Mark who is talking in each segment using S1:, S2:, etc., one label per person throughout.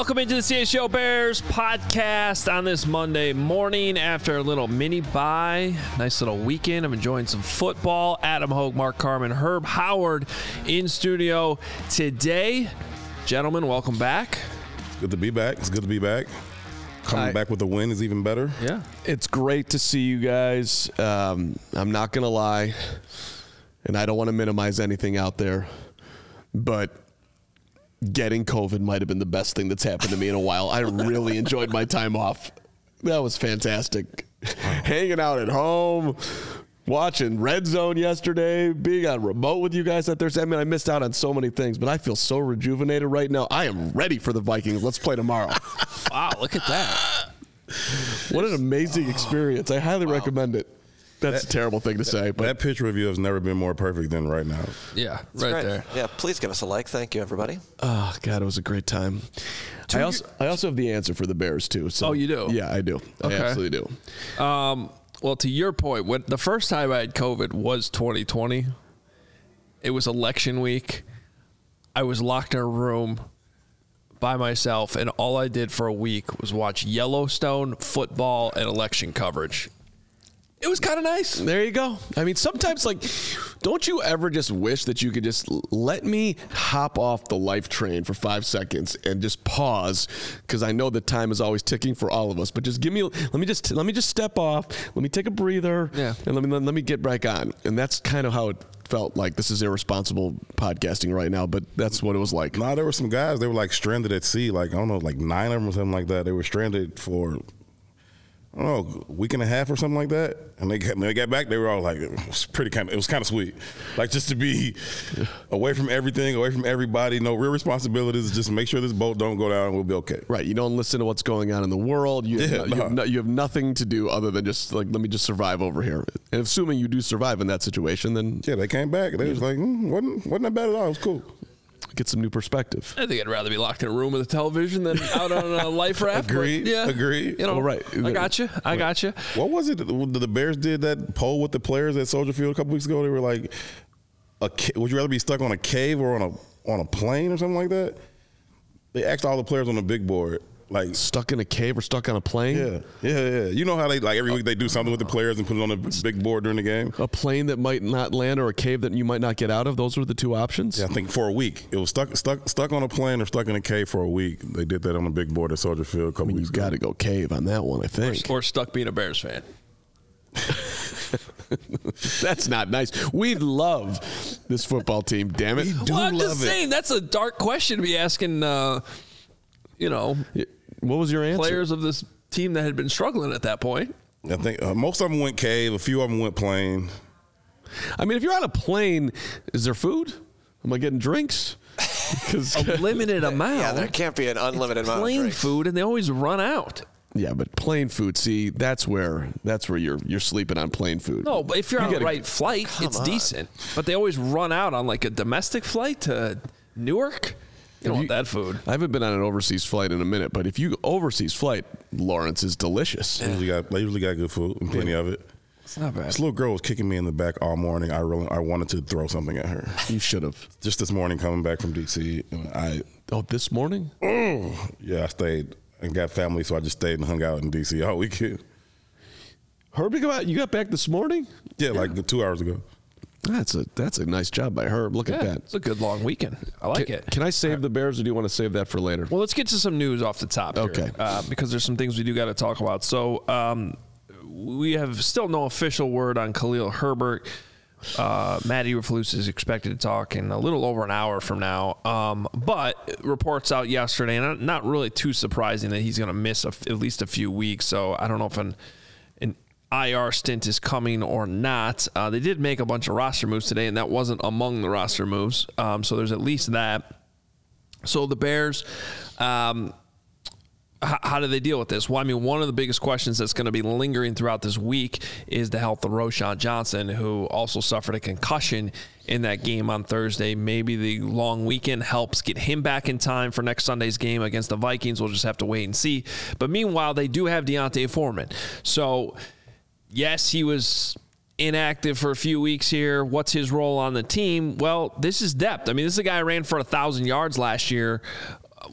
S1: Welcome into the CHGO Bears podcast on this Monday morning after a little mini bye. Nice little weekend. I'm enjoying some football. Adam Hoge, Mark Carman, Herb Howard in studio today. Gentlemen, welcome back.
S2: Good to be back. It's good to be back. Coming
S3: Hi.
S2: back with a win is even better.
S1: Yeah.
S3: It's great to see you guys. Um, I'm not going to lie, and I don't want to minimize anything out there, but getting COVID might have been the best thing that's happened to me in a while. I really enjoyed my time off. That was fantastic. Hanging out at home, watching Red Zone yesterday, being on remote with you guys that Thursday. I mean, I missed out on so many things, but I feel so rejuvenated right now. I am ready for the Vikings. Let's play tomorrow.
S1: Wow, look at that.
S3: What an amazing experience. I highly recommend it. That's a terrible thing to say, but
S2: That pitch review has never been more perfect than right now.
S1: Yeah,
S4: It's
S1: right
S4: great.
S1: there.
S4: Yeah, please give us a like. Thank you, everybody.
S3: oh god, it was a great time. I also I also have the answer for the Bears too. So
S1: Oh, you do?
S3: Yeah, I do.
S1: Okay.
S3: I absolutely do.
S1: Um, well, to your point, when the first time I had COVID was 2020. It was election week. I was locked in a room by myself, and all I did for a week was watch Yellowstone football and election coverage. It was kind of nice.
S3: There you go. I mean, sometimes like, don't you ever just wish that you could just let me hop off the life train for five seconds and just pause because I know the time is always ticking for all of us. But just give me, let me just let me just step off, let me take a breather,
S1: Yeah.
S3: and let me let me get back on. And that's kind of how it felt like. This is irresponsible podcasting right now, but that's what it was like.
S2: Nah, there were some guys. They were like stranded at sea. Like I don't know, like nine of them or something like that. They were stranded for. I don't know, a week and a half or something like that, and they got, when they got back. They were all like, it was pretty kind of, it was kind of sweet, like just to be away from everything, away from everybody, no real responsibilities. Just make sure this boat don't go down, and we'll be okay.
S3: Right, you don't listen to what's going on in the world. You, have,
S2: Yeah,
S3: no- you, have
S2: no.
S3: you have nothing to do other than just like let me just survive over here. And assuming you do survive in that situation, then
S2: Yeah, they came back. They was like, mm, wasn't wasn't that bad at all. It was cool.
S3: Get some new perspective.
S1: I think I'd rather be locked in a room with a television than out on a life raft. but
S2: Agreed,
S1: Yeah.
S2: agreed.
S1: You know,
S3: Well, right.
S1: I got you. I got you.
S2: What was it? The Bears did that poll with the players at Soldier Field a couple weeks ago. They were like, ca- "Would you rather be stuck on a cave or on a on a plane or something like that?" They asked all the players on the big board, like,
S3: Stuck in a cave or stuck on a plane?
S2: "Yeah, yeah, yeah." You know how they like every week they do something with the players and put it on the big board during the game.
S3: A plane that might not land or a cave that you might not get out of. Those were the two options.
S2: Yeah, I think for a week it was stuck stuck stuck on a plane or stuck in a cave for a week. They did that on the big board at Soldier Field a couple
S3: I mean, you
S2: weeks
S3: got to go cave on that one. I think
S1: Or stuck being a Bears fan.
S3: that's not nice. We love this football team. Damn it!
S1: well, I'm just saying that's a dark question to be asking. Uh, you know,
S3: What was your answer?
S1: players of this team that had been struggling at that point.
S2: I think uh, most of them went cave. A few of them went plane.
S3: I mean, if you're on a plane, is there food? Am I getting drinks? Because
S1: A limited amount.
S4: Yeah, there can't be an unlimited amount of
S1: plain
S4: drinks.
S1: food, and they always run out.
S3: Yeah, but plain food. See, that's where that's where you're you're sleeping on plain food.
S1: No, but if you're
S3: You
S1: on the right flight, it's
S4: on.
S1: decent. But they always run out on like a domestic flight to Newark. You don't
S3: Have
S1: want that food.
S3: I haven't been on an overseas flight in a minute, but if you overseas flight, Lawrence is delicious.
S2: Usually got they usually got good food and plenty of it.
S1: It's not bad.
S2: This little girl was kicking me in the back all morning. I really I wanted to throw something at her.
S3: You should have.
S2: Just this morning coming back from DC, and I
S3: Oh, this morning? Mm.
S2: yeah I stayed and got family, so I just stayed and hung out in DC all weekend.
S3: Herbie, go out. You got back this morning?
S2: Yeah, like two hours ago.
S3: That's a that's a nice job by Herb. Look at that.
S1: it's a good long weekend. I like
S3: Can,
S1: it.
S3: can I save the Bears, or do you want to save that for later?
S1: Well, let's get to some news off the top. Here,
S3: Okay.
S1: uh, because there's some things we do got to talk about. So um, we have still no official word on Khalil Herbert, Uh, Matty Eberflus is expected to talk in a little over an hour from now. Um, but reports out yesterday, and not really too surprising that he's going to miss a, at least a few weeks. So I don't know if an IR stint is coming or not. Uh, they did make a bunch of roster moves today, and that wasn't among the roster moves. Um, so there's at least that. So the Bears. Um, how do they deal with this? Well, I mean, one of the biggest questions that's going to be lingering throughout this week is the health of Roschon Johnson, who also suffered a concussion in that game on Thursday. Maybe the long weekend helps get him back in time for next Sunday's game against the Vikings. We'll just have to wait and see. But meanwhile, they do have D'Onta Foreman. So, yes, he was inactive for a few weeks here. What's his role on the team? Well, this is depth. I mean, this is a guy who ran for a thousand yards last year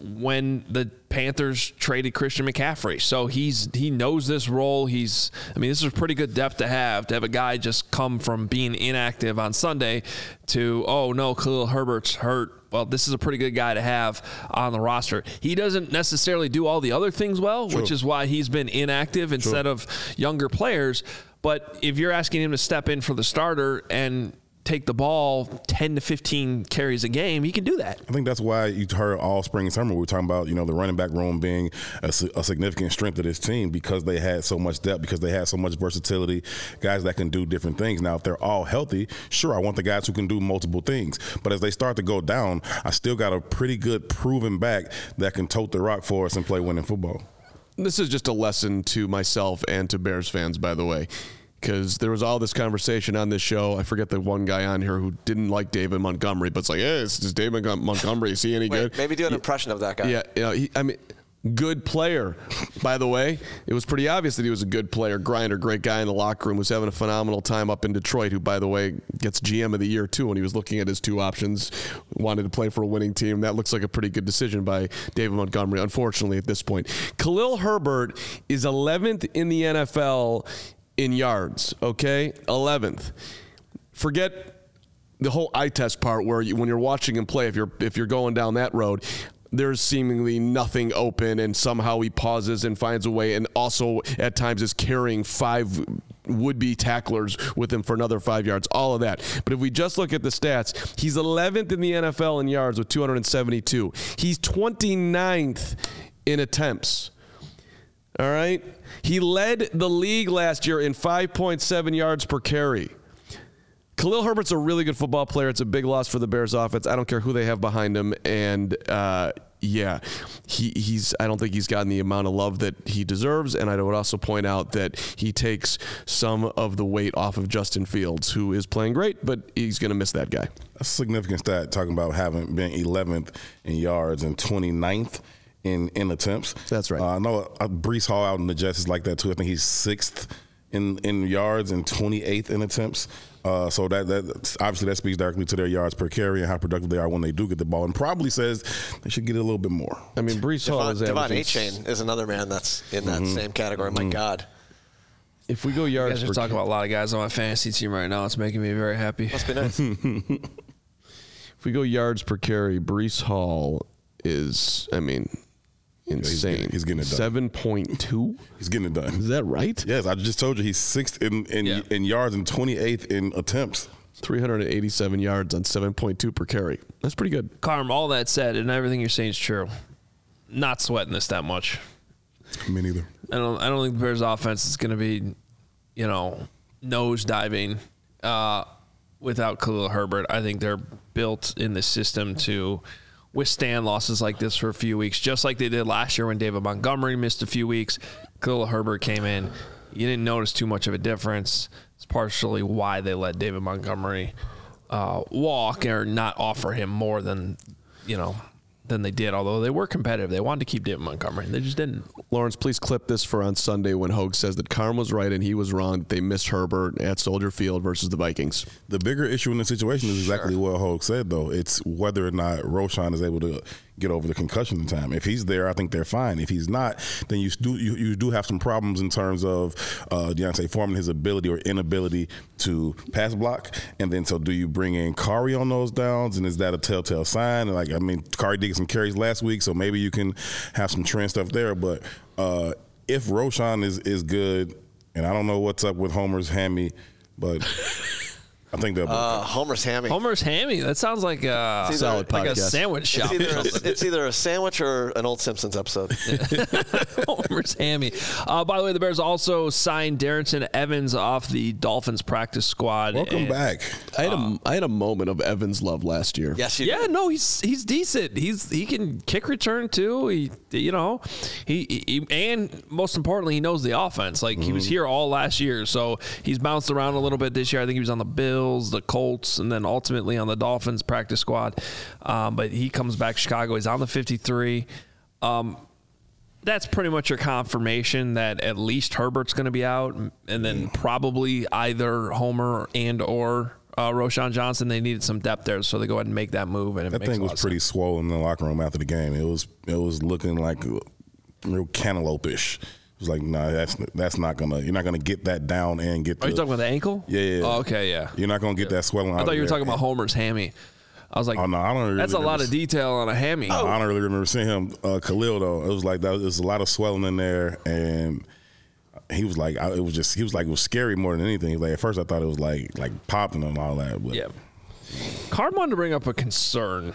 S1: when the Panthers traded Christian McCaffrey. So he's he knows this role. He's I mean this is pretty good depth to have to have a guy just come from being inactive on Sunday to oh no Khalil Herbert's hurt. Well, this is a pretty good guy to have on the roster. He doesn't necessarily do all the other things well, which is why he's been inactive instead of younger players. But if you're asking him to step in for the starter and take the ball 10 to 15 carries a game, he can do that.
S2: I think that's why you heard all spring and summer we were talking about, you know, the running back room being a, a, significant strength of this team because they had so much depth, because they had so much versatility, guys that can do different things. Now, if they're all healthy, sure, I want the guys who can do multiple things. But as they start to go down, I still got a pretty good proven back that can tote the rock for us and play winning football.
S3: This is just a lesson to myself and to Bears fans, by the way because there was all this conversation on this show. I forget the one guy on here who didn't like David Montgomery, but it's like, hey, it's David Montgomery. Is he any
S4: Wait,
S3: good?
S4: Maybe do an impression of that guy.
S3: Yeah, you know, he, I mean, good player. By the way, it was pretty obvious that he was a good player. Grinder, great guy in the locker room, was having a phenomenal time up in Detroit. Who, by the way, gets GM of the year too. When he was looking at his two options, wanted to play for a winning team. That looks like a pretty good decision by David Montgomery. Unfortunately, at this point, Khalil Herbert is 11th in the NFL in yards, okay? 11th. Forget the whole eye test part where you, when you're watching him play, if you're if you're going down that road, there's seemingly nothing open, and somehow he pauses and finds a way, and also at times is carrying five would-be tacklers with him for another five yards. All of that. But if we just look at the stats, he's 11th in the NFL in yards with 272. He's 29th in attempts. All right. He led the league last year in 5.7 yards per carry. Khalil Herbert's a really good football player. It's a big loss for the Bears offense. I don't care who they have behind him. And uh, yeah, he, he's. I don't think he's gotten the amount of love that he deserves. And I would also point out that he takes some of the weight off of Justin Fields, who is playing great, but he's going to miss that guy.
S2: A significant stat talking about having been 11th in yards and 29th in in attempts.
S3: That's right.
S2: Uh, I know uh, Breece Hall out in the Jets is like that too. I think he's sixth in in yards and 28th in attempts. Uh, so that that obviously that speaks directly to their yards per carry and how productive they are when they do get the ball, and probably says they should get a little bit more.
S3: I mean, Breece Hall is
S4: De'Von Achane is another man that's in that mm-hmm. same category. My mm-hmm. God.
S3: If we go yards,
S1: you guys are talking about a lot of guys on my fantasy team right now. It's making me very happy.
S4: Must be nice.
S3: if we go yards per carry, Breece Hall is, I mean, insane.
S2: He's getting, he's getting it done.
S3: Seven point two.
S2: He's getting it done.
S3: Is that right?
S2: Yes, I just told you he's sixth in in, yeah. in yards and twenty eighth in attempts.
S3: 387 yards on 7.2 per carry. That's pretty good.
S1: Carm, all that said, and everything you're saying is true. Not sweating this that much.
S2: Me neither.
S1: I don't. I don't think the Bears' offense is going to be, you know, nose diving uh, without Khalil Herbert. I think they're built in the system to withstand losses like this for a few weeks, just like they did last year when David Montgomery missed a few weeks. Khalil Herbert came in. You didn't notice too much of a difference. It's partially why they let David Montgomery uh, walk or not offer him more than, you know, than they did, although they were competitive. They wanted to keep David Montgomery. and They just didn't.
S3: Lawrence, please clip this for on Sunday when Hoge says that Carm was right and he was wrong. They missed Herbert at Soldier Field versus the Vikings.
S2: The bigger issue in the situation is exactly sure. what Hoge said, though. It's whether or not Roschon is able to get over the concussion in time. If he's there, I think they're fine. If he's not, then you do you, you do have some problems in terms of uh, D'Onta Foreman, his ability or inability to pass block. And then so do you bring in Khari on those downs, and is that a telltale sign? Like I mean, Khari did some carries last week, so maybe you can have some trend stuff there. But uh, if Roschon is is good, and I don't know what's up with Homer's hammy, but. I think they'll.
S4: Uh, Homer's hammy.
S1: Homer's Hammy. That sounds like a
S4: either-
S3: Solid
S1: like a
S3: podcast.
S1: sandwich shop.
S4: it's, either a, it's either a sandwich or an old Simpsons episode.
S1: Homer's Hammy. Uh, by the way, the Bears also signed Darrington Evans off the Dolphins practice squad.
S2: Welcome
S1: And-
S2: back.
S3: I had a I had a moment of Evans love last year.
S4: yes, you
S1: Yeah,
S4: did.
S1: no, he's he's decent. He's he can kick return too. He you know, he, he and most importantly, he knows the offense. Like he was here all last year, so he's bounced around a little bit this year. I think he was on the Bills, the Colts, and then ultimately on the Dolphins practice squad. Um, but he comes back to Chicago. He's on the fifty three. Um, that's pretty much your confirmation that at least Herbert's going to be out, and then probably either Homer and or uh, Roschon Johnson. They needed some depth there, so they go ahead and make that move. And it
S2: That
S1: makes
S2: thing was pretty swollen in the locker room after the game. It was it was looking like real cantaloupe-ish. It was like, nah, that's that's not gonna. You're not gonna get that down and get.
S1: Are you talking about the ankle?
S2: Yeah, yeah.
S1: Oh, okay, yeah.
S2: You're not gonna get that swelling.
S1: I thought you were talking about Homer's hammy. I was like,
S2: Oh no, I don't. Really
S1: that's a lot of detail on a hammy.
S2: I don't really remember seeing him. Uh, Khalil though, it was like that. There's a lot of swelling in there, and he was like, I, it was just, he was like, it was scary more than anything. Like at first, I thought it was like, like popping and all that. But
S1: Yeah. Carm wanted to bring up a concern.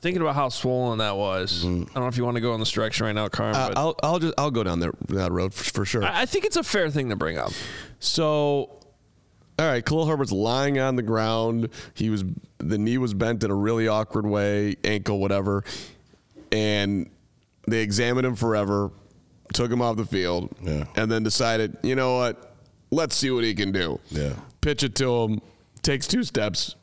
S1: Thinking about how swollen that was.
S2: Mm-hmm.
S1: I don't know if you want to go in this direction right now, Carm,
S3: Uh, I'll I'll just I'll go down there that road for, for sure.
S1: I I think it's a fair thing to bring up.
S3: So, all right, Khalil Herbert's lying on the ground. He was the knee was bent in a really awkward way, ankle, whatever, and they examined him forever, took him off the field,
S2: Yeah.
S3: and then decided, you know what, let's see what he can do.
S2: Yeah.
S3: pitch it to him, takes two steps.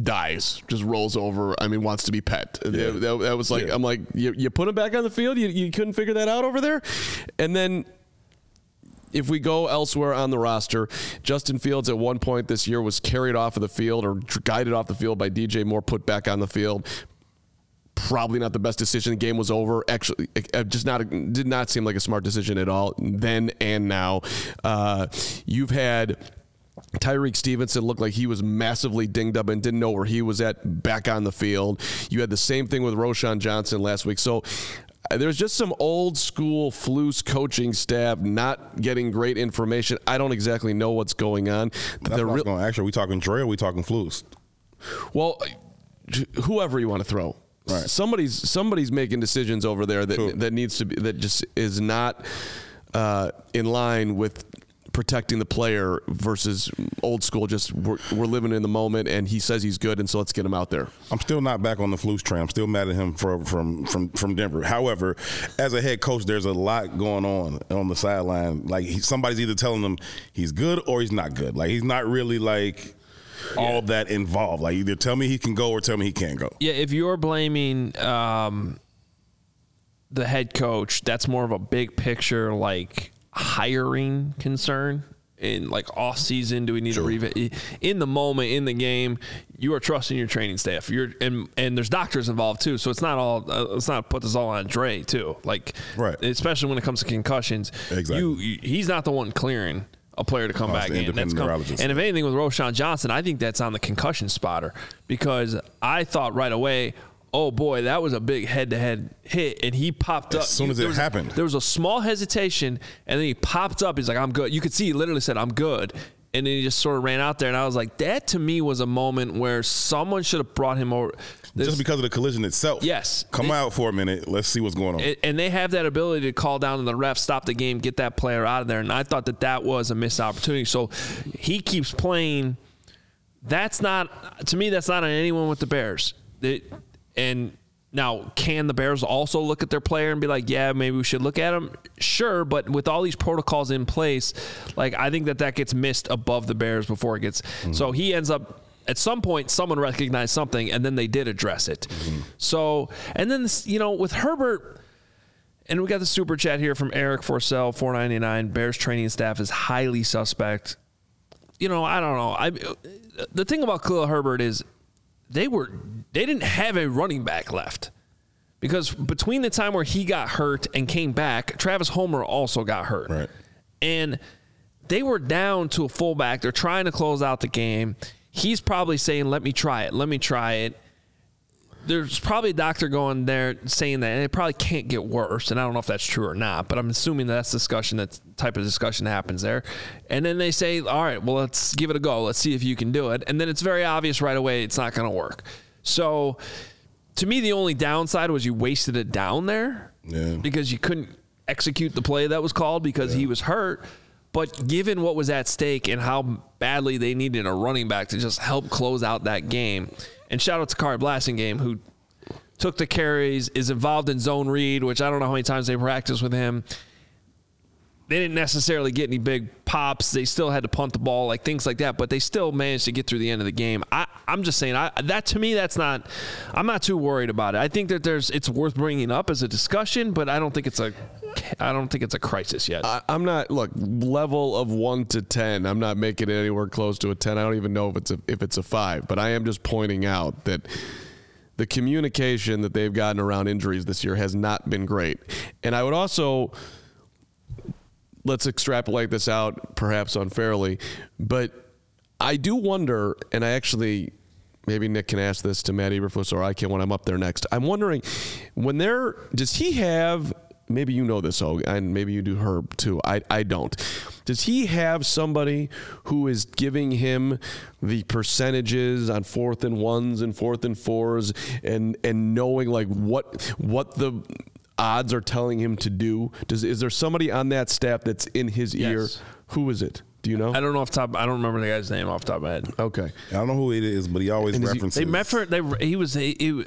S3: Dies, just rolls over. I mean, wants to be pet.
S2: Yeah.
S3: That, that- that was like,
S2: Yeah.
S3: I'm like, you, you put him back on the field. You, you couldn't figure that out over there, and then if we go elsewhere on the roster, Justin Fields at one point this year was carried off of the field or guided off the field by DJ Moore, put back on the field. Probably not the best decision. The game was over. Actually, just not did not seem like a smart decision at all. Then and now, uh, you've had. Tyrique Stevenson looked like he was massively dinged up and didn't know where he was at back on the field. You had the same thing with Roschon Johnson last week. So uh, there's just some old school flus coaching staff not getting great information. I don't exactly know what's going on.
S2: that's
S3: The
S2: what I going. Actually, are we talking Dre or are we talking Flus?
S3: well, whoever you want to throw.
S2: Right.
S3: Somebody's somebody's making decisions over there that
S2: True.
S3: that needs to be that just is not uh, in line with protecting the player versus old school. Just we're, we're living in the moment, and he says he's good, and so let's get him out there.
S2: I'm still not back on the Flus train. I'm still mad at him for, from from from Denver. However, as a head coach, there's a lot going on on the sideline. Like he, somebody's either telling him he's good or he's not good. Like he's not really like all that involved. Like either tell me he can go or tell me he can't go.
S1: Yeah, if you're blaming um, the head coach, that's more of a big picture, like hiring concern. In like off season, do we need to revisit in the moment in the game? You are trusting your training staff. You're and and there's doctors involved too, so it's not all. Uh, let's not put this all on Dre too. Like
S2: Right.
S1: especially when it comes to concussions.
S2: Exactly.
S1: You, you he's not the one clearing a player to come
S2: Oh,
S1: back in. That's come, and if anything with Roschon Johnson, I think that's on the concussion spotter because I thought right away, oh boy, that was a big head-to-head hit, and he popped up
S2: As soon as
S1: there
S2: it happened.
S1: There was a small hesitation, and then he popped up. He's like, "I'm good." You could see he literally said, "I'm good," and then he just sort of ran out there, and I was like, that to me was a moment where someone should have brought him over. This-
S2: Just because of the collision itself.
S1: Yes.
S2: Come out for a minute. Let's see what's going on.
S1: it- and they have that ability to call down to the ref, stop the game, get that player out of there. And I thought that that was a missed opportunity. So he keeps playing. That's not to me. That's not on anyone with the Bears. It, and now, can the Bears also look at their player and be like, "Yeah, maybe we should look at him"? Sure, but with all these protocols in place, like I think that that gets missed above the Bears before it gets. Mm-hmm. So he ends up. At some point, someone recognized something, and then they did address it. Mm-hmm. So, and then this, you know, with Herbert, and we got the super chat here from Eric Forsell, ninety nine. Bears training staff is highly suspect. You know, I don't know. I uh, the thing about Khalil Herbert is they were they didn't have a running back left because between the time where he got hurt and came back, Travis Homer also got hurt,
S2: Right.
S1: and they were down to a fullback. They're trying to close out the game. He's probably saying, "Let me try it. Let me try it." There's probably a doctor going there saying that and it probably can't get worse and i don't know if that's true or not but i'm assuming that that's discussion that type of discussion happens there. And then they say all right well let's give it a go. Let's see if you can do it. And then it's very obvious right away it's not going to work. So to me the only downside was you wasted it down there
S2: Yeah.
S1: because you couldn't execute the play that was called because he was hurt. But given what was at stake and how badly they needed a running back to just help close out that game, and shout out to Khari Blasingame who took the carries, is involved in zone read, which I don't know how many times they practiced with him. They didn't necessarily get any big pops. They still had to punt the ball, like things like that, but they still managed to get through the end of the game. I, I'm just saying, I, that to me, that's not. I'm not too worried about it. I think that there's, it's worth bringing up as a discussion, but I don't think it's a, I don't think it's a crisis yet.
S3: I, I'm not look level of one to ten. I'm not making it anywhere close to a ten. I don't even know if it's a if it's a five. But I am just pointing out that the communication that they've gotten around injuries this year has not been great. And I would also let's extrapolate this out, perhaps unfairly, but I do wonder, and I actually maybe Nick can ask this to Matt Eberflus or I can when I'm up there next. I'm wondering when they're does he have maybe you know this oh and maybe you do Herb too. I I don't. Does he have somebody who is giving him the percentages on fourth and ones and fourth and fours and and knowing like what what the odds are telling him to do? Does is there somebody on that staff that's in his ear? Who is it? Do you know?
S1: I don't know off top. I don't remember the guy's name off top of my head.
S3: Okay.
S2: I don't know who it is, but he always
S3: And is he-
S2: references.
S1: They met for they. He was he, he-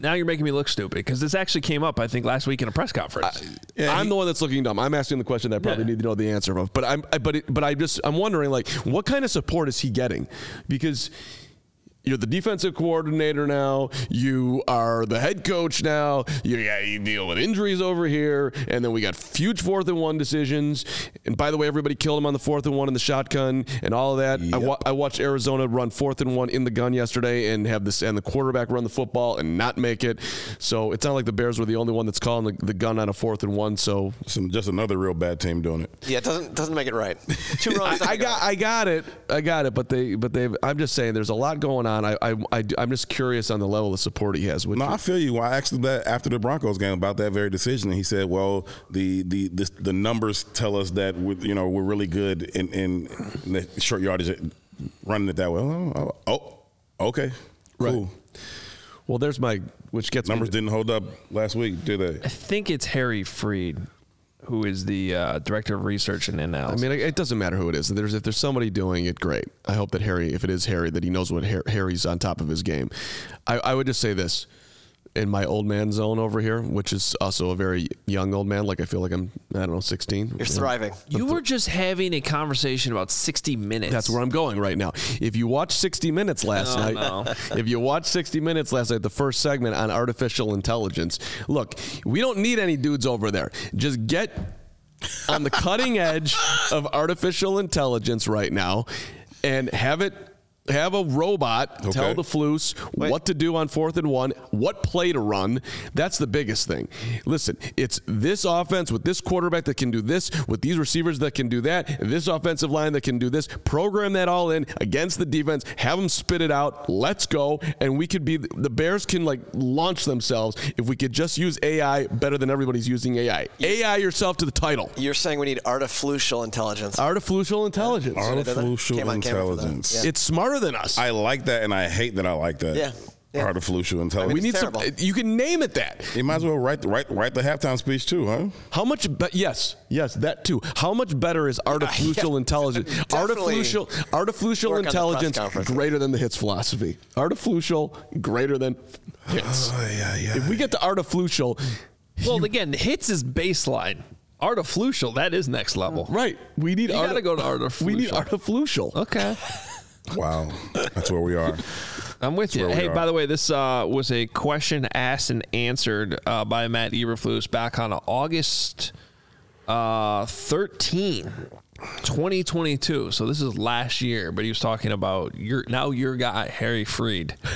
S1: Now you're making me look stupid because this actually came up. I think last week in a press conference.
S2: Yeah,
S3: I'm
S2: he-
S3: the one that's looking dumb. I'm asking the question that I probably
S1: Yeah.
S3: need to know the answer of. But I'm, I, but it, but I just I'm wondering like what kind of support is he getting? Because you're the defensive coordinator now. You are the head coach now. You, yeah, you deal with injuries over here, and then we got huge fourth and one decisions. And by the way, everybody killed him on the fourth and one in the shotgun and all of that. I, wa- I watched Arizona run fourth and one in the gun yesterday and have this and the quarterback run the football and not make it. So it's not like the Bears were the only one that's calling the, the gun on a fourth and one. So
S2: Some, just another real bad team doing it.
S4: Yeah, it doesn't doesn't make it right. Two runs.
S3: I, I got I got it I got it. But they but they I'm just saying there's a lot going on. I I, I I'm just curious on the level of support he has. Which
S2: No, I feel you. I asked him that after the Broncos game about that very decision, and he said, "Well, the the the, the numbers tell us that we you know we're really good in, in, in the short yardage running it that way." Oh, oh, oh okay, cool.
S3: well, there's my which gets me
S2: Numbers
S3: to-
S2: didn't hold up last week, did they?
S1: I think it's Harry Freed, who is the uh, director of research and analysis.
S3: I mean, it doesn't matter who it is. There's if there's somebody doing it, great. I hope that Harry, if it is Harry, that he knows what Har- Harry's on top of his game. I, I would just say this: in my old man zone over here, which is also a very young old man, like I feel like I'm, I don't know, 16.
S4: You're thriving.
S1: you were just having a conversation about 60 minutes.
S3: That's where I'm going right now. If you watch 60 Minutes last
S1: Oh,
S3: night,
S1: no.
S3: if you watch 60 Minutes last night, the first segment on artificial intelligence, look, we don't need any dudes over there. Just get on the cutting edge of artificial intelligence right now and have it. Have a robot tell
S2: Okay.
S3: the Flus what to do on fourth and one, what play to run. That's the biggest thing. Listen, it's this offense with this quarterback that can do this, with these receivers that can do that, this offensive line that can do this. Program that all in against the defense, have them spit it out. Let's go. And we could be, the Bears can like launch themselves if we could just use AI better than everybody's using AI. AI yourself to the title.
S4: You're saying we need artificial intelligence.
S3: Artificial intelligence.
S2: Artificial
S4: Came on camera
S2: intelligence.
S4: Yeah.
S3: It's smarter than us.
S2: I like that, and I hate that I like that.
S4: Yeah, yeah.
S2: Artificial intelligence.
S3: we need
S4: terrible.
S3: some. You can name it that.
S2: You might as well write write write the halftime speech too, huh?
S3: How much? Be- yes, yes, that too. How much better is artificial
S4: Yeah,
S3: intelligence? Artificial, artificial
S4: work on the press
S3: intelligence greater than the hits philosophy. Artificial greater than hits.
S2: Oh, yeah, yeah.
S3: If we get to artificial,
S1: Well, again, hits is baseline. Artificial, that is next level.
S3: right? We need.
S1: You gotta go to artificial.
S3: We need
S1: artificial.
S3: artificial.
S1: Okay.
S2: Wow, that's where we are.
S1: I'm with you. Hey, by the way, this uh, was a question asked and answered uh, by Matt Eberflus back on August uh, 13, 2022. So this is last year, but he was talking about your now your guy Harry Freed.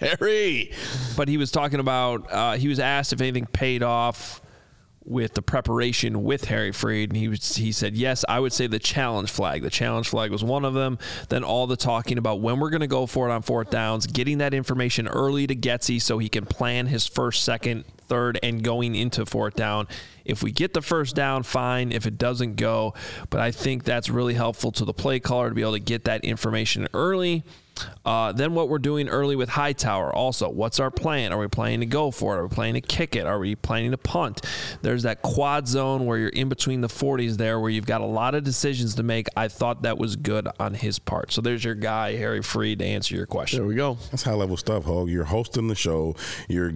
S3: Harry.
S1: But he was talking about uh, he was asked if anything paid off with the preparation with Harry Freed, and he was, he said yes. I would say the challenge flag. The challenge flag was one of them. Then all the talking about when we're going to go for it on fourth downs, getting that information early to Getsy so he can plan his first, second, third, and going into fourth down. If we get the first down, fine. If it doesn't go, but I think that's really helpful to the play caller to be able to get that information early. Uh, then what we're doing early with Hightower. Also, what's our plan? Are we planning to go for it? Are we planning to kick it? Are we planning to punt? There's that quad zone where you're in between the 40s there, where you've got a lot of decisions to make. I thought that was good on his part. So there's your guy, Harry Freed, to answer your question.
S3: There we go.
S2: That's high level stuff, Hoge. You're hosting the show, you're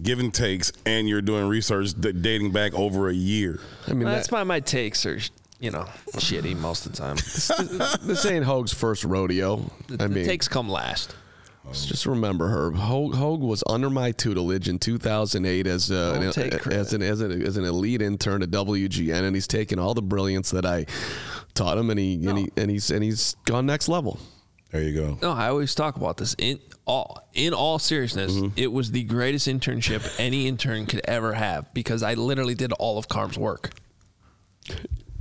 S2: giving takes, and you're doing research that dating back over a year.
S3: I mean,
S1: That's
S3: that,
S1: why my takes are, you know, shitty most of the time.
S3: this ain't Hoge's first rodeo.
S1: The,
S3: I
S1: the
S3: mean,
S1: takes come last.
S3: just remember her. Hoge, Hoge was under my tutelage in 2008 as a, an, as an as an as an elite intern at WGN, and he's taken all the brilliance that I taught him, and he and he and he's and he's gone next level.
S2: There you go.
S1: No, I always talk about this. In all in all seriousness, mm-hmm. it was the greatest internship any intern could ever have because I literally did all of Carm's work.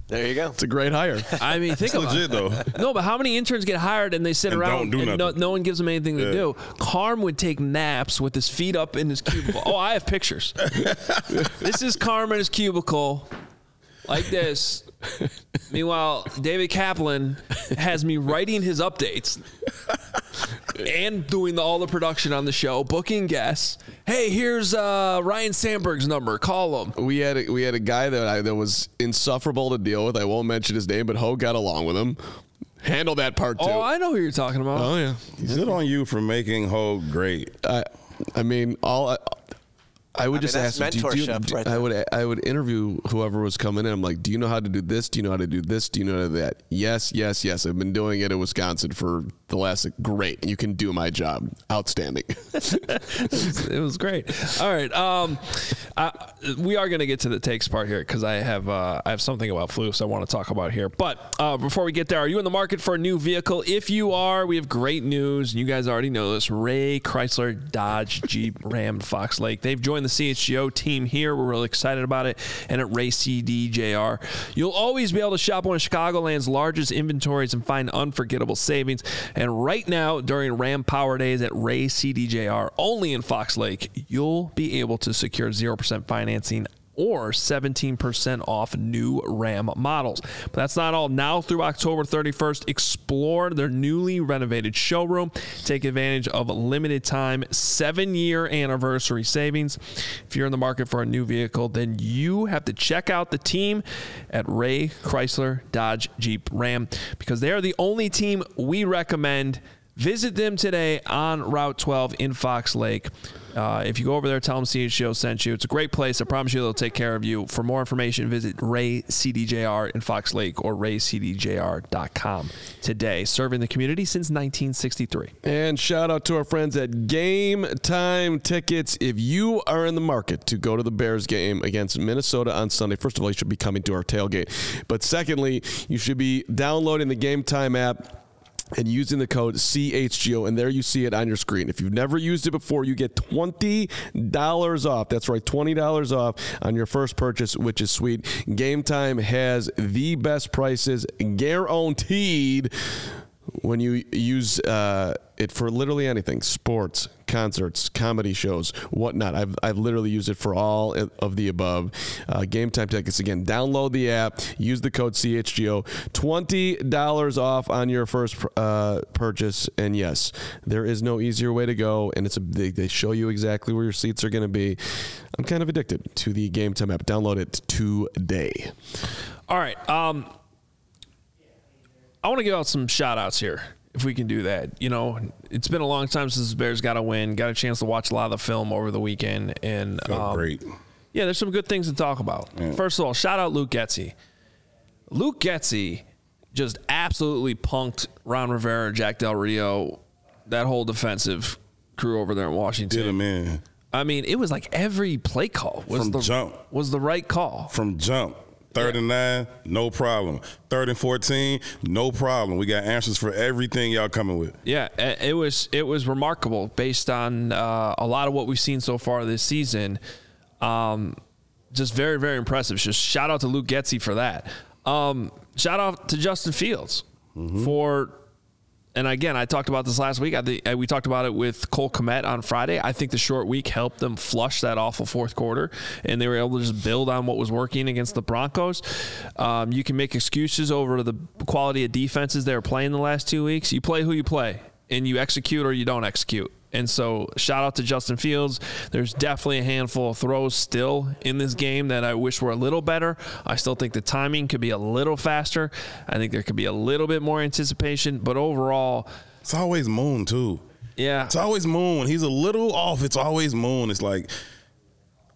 S4: There you go.
S3: It's a great hire.
S1: I mean, think
S2: It's
S1: about
S2: legit
S1: it.
S2: though.
S1: No, but how many interns get hired and they sit
S2: And
S1: around
S2: don't do
S1: and no,
S2: nothing.
S1: no one gives them anything to do? Carm would take naps with his feet up in his cubicle. oh, I have pictures. this is Carm in his cubicle, like this. Meanwhile, David Kaplan has me writing his updates and doing the, all the production on the show, booking guests. Hey, here's uh, Ryne Sandberg's number. Call him.
S3: we had a, we had a guy that I, that was insufferable to deal with. I won't mention his name, but Ho got along with him. Handle that part too.
S1: Oh, I know who you're talking about.
S3: oh yeah.
S2: is it on you for making Ho great.
S3: I, I mean, all I, I would
S4: I
S3: just
S4: mean,
S3: ask.
S4: that's
S3: him, do you- do you-
S4: mentorship right
S3: I would I would interview whoever was coming in. I'm like, do you know how to do this? Do you know how to do this? Do you know how to do that? Yes, yes, yes. I've been doing it in Wisconsin for the last. Great, you can do my job. Outstanding.
S1: it was great. All right, um, I, we are going to get to the takes part here because I have uh, I have something about Flus I want to talk about here. But uh, before we get there, are you in the market for a new vehicle? If you are, we have great news. You guys already know this. Ray Chrysler Dodge Jeep Ram Fox Lake. They've joined the CHGO team here. We're really excited about it. And at Ray CDJR, you'll always be able to shop one of Chicagoland's largest inventories and find unforgettable savings. And right now, during Ram Power Days at Ray CDJR, only in Fox Lake, you'll be able to secure 0% financing or 17% off new Ram models. But that's not all. Now through October 31st, explore their newly renovated showroom. Take advantage of limited time seven year anniversary savings. If you're in the market for a new vehicle, then you have to check out the team at Ray Chrysler Dodge Jeep Ram because they are the only team we recommend. Visit them today on Route 12 in Fox Lake. Uh, if you go over there, tell them CHGO sent you. It's a great place. I promise you they'll take care of you. For more information, visit Ray CDJR in Fox Lake or raycdjr.com today. Serving the community since 1963.
S3: And shout out to our friends at Game Time Tickets. If you are in the market to go to the Bears game against Minnesota on Sunday, first of all, you should be coming to our tailgate. But secondly, you should be downloading the Game Time app and using the code CHGO, and there you see it on your screen. If you've never used it before, you get $20 off. That's right, $20 off on your first purchase, which is sweet. Game Time has the best prices guaranteed when you use uh, it for literally anything sports concerts comedy shows whatnot. I've, I've literally used it for all of the above. Uh, game time tickets again download the app use the code chgo $20 off on your first uh, purchase and yes there is no easier way to go and it's a they, they show you exactly where your seats are going to be. I'm kind of addicted to the game time app. Download it today.
S1: All right. Um, I want to give out some shout outs here, if we can do that. You know, it's been a long time since the Bears got a win. Got a chance to watch a lot of the film over the weekend. And
S2: Felt
S1: um,
S2: great.
S1: Yeah, there's some good things to talk about. First of all, shout out Luke Getsy. Luke Getsy just absolutely punked Ron Rivera, Jack Del Rio, that whole defensive crew over there in Washington.
S2: Did him in
S1: I mean, it was like every play call was
S2: From
S1: the
S2: jump.
S1: was the right call.
S2: from jump. Third and nine, no problem. Third and fourteen, no problem. We got answers for everything y'all coming with.
S1: Yeah, it was it was remarkable based on uh, a lot of what we've seen so far this season. Um, just very, very impressive. Just shout out to Luke Getsy for that. Um, shout out to Justin Fields for and again, I talked about this last week. I think uh, we talked about it with Cole Kmet on Friday. I think the short week helped them flush that awful fourth quarter, and they were able to just build on what was working against the Broncos. Um, you can make excuses over the quality of defenses they were playing the last two weeks. You play who you play, and you execute or you don't execute. And so, shout out to Justin Fields. There's definitely a handful of throws still in this game that I wish were a little better. I still think the timing could be a little faster. I think there could be a little bit more anticipation. But overall,
S2: It's always Moon too.
S1: yeah,
S2: It's always Moon. He's a little off. It's always Moon. It's like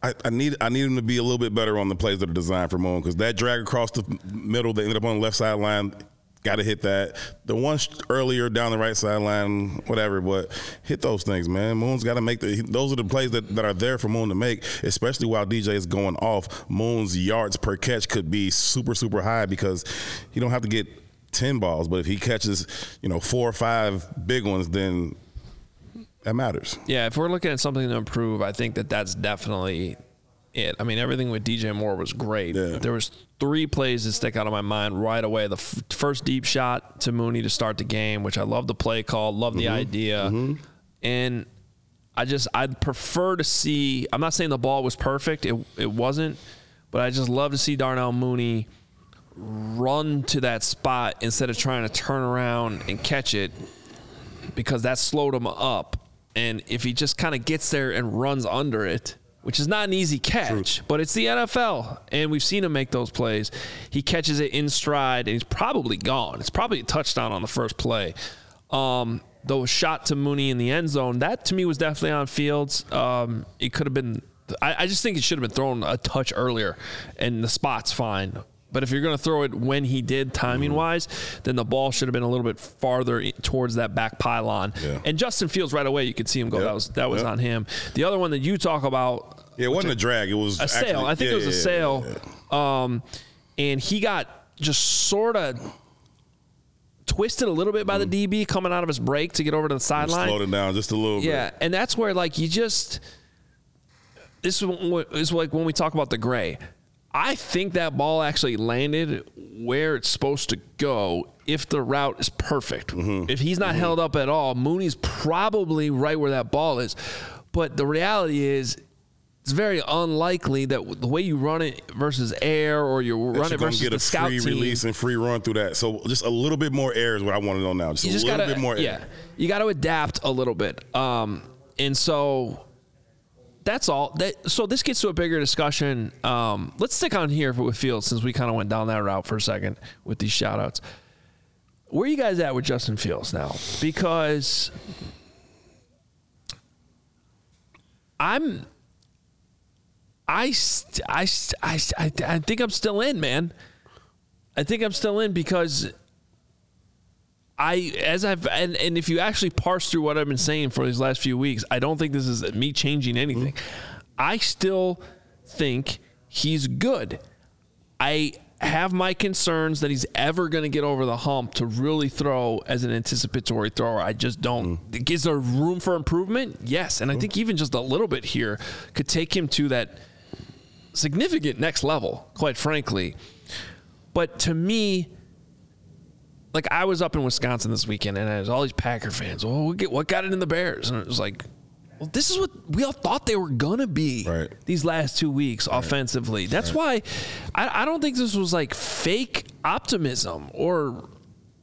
S2: I, I need I need him to be a little bit better on the plays that are designed for Moon because that drag across the middle that ended up on the left sideline. Got to hit that. The one earlier down the right sideline, whatever, but hit those things, man. Moon's got to make the. Those are the plays that, that are there for Moon to make, especially while DJ is going off. Moon's yards per catch could be super, super high because he don't have to get 10 balls, but if he catches, you know, four or five big ones, then that matters.
S1: yeah. If we're looking at something to improve, I think that that's definitely it. I mean, everything with DJ Moore was great.
S2: Yeah.
S1: There was three plays that stick out of my mind right away. The f- first deep shot to Mooney to start the game, which I love the play call, love the mm-hmm. idea, mm-hmm. and I just I'd prefer to see. I'm not saying the ball was perfect. It it wasn't, but I just love to see Darnell Mooney run to that spot instead of trying to turn around and catch it because that slowed him up. And if he just kind of gets there and runs under it, which is not an easy catch, but it's the NFL, and we've seen him make those plays. He catches it in stride, and he's probably gone. It's probably a touchdown on the first play. Um, the shot to Mooney in the end zone, that to me was definitely on Fields. Um, it could have been. I, I just think it should have been thrown a touch earlier, and the spot's fine. But if you're going to throw it when he did, timing wise, then the ball should have been a little bit farther towards that back pylon.
S2: Yeah.
S1: And Justin Fields right away, you could see him go.
S2: Yep.
S1: That was that was
S2: Yep.
S1: on him. The other one that you talk about,
S2: Yeah, it wasn't a drag. It was
S1: a
S2: actually-
S1: sale. I think
S2: yeah,
S1: it was a sale.
S2: yeah.
S1: Um, and he got just sort of twisted a little bit by the DB coming out of his break to get over to the sideline.
S2: Slowed it down just a little
S1: Yeah,
S2: bit.
S1: and that's where like you just this is like when we talk about the gray. I think that ball actually landed where it's supposed to go if the route is perfect. If he's not held up at all, Mooney's probably right where that ball is. But the reality is it's very unlikely that the way you run it versus air or you run
S2: you're
S1: it versus
S2: get
S1: the
S2: a
S1: scout
S2: free
S1: team.
S2: release and free run through that. So just a little bit more air is what I want to know now. Just
S1: you
S2: a
S1: just
S2: little
S1: gotta,
S2: bit more air.
S1: yeah, you got to adapt a little bit. Um, and so that's all. That so this gets to a bigger discussion. Um, let's stick on here with Fields since we kind of went down that route for a second with these shout outs. Where you guys at with Justin Fields now? Because I'm I, I, I, I think I'm still in, man. I think I'm still in because I, as I've, and, and if you actually parse through what I've been saying for these last few weeks, I don't think this is me changing anything. I still think he's good. I have my concerns that he's ever going to get over the hump to really throw as an anticipatory thrower. I just don't. Mm. Is there room for improvement? Yes. And I think even just a little bit here could take him to that significant next level, quite frankly. But to me, like I was up in Wisconsin this weekend, and there's all these Packer fans. Oh, we get what got it in the Bears, and it was like, well, this is what we all thought they were gonna be
S2: Right.
S1: these last two weeks offensively. That's why I, I don't think this was like fake optimism or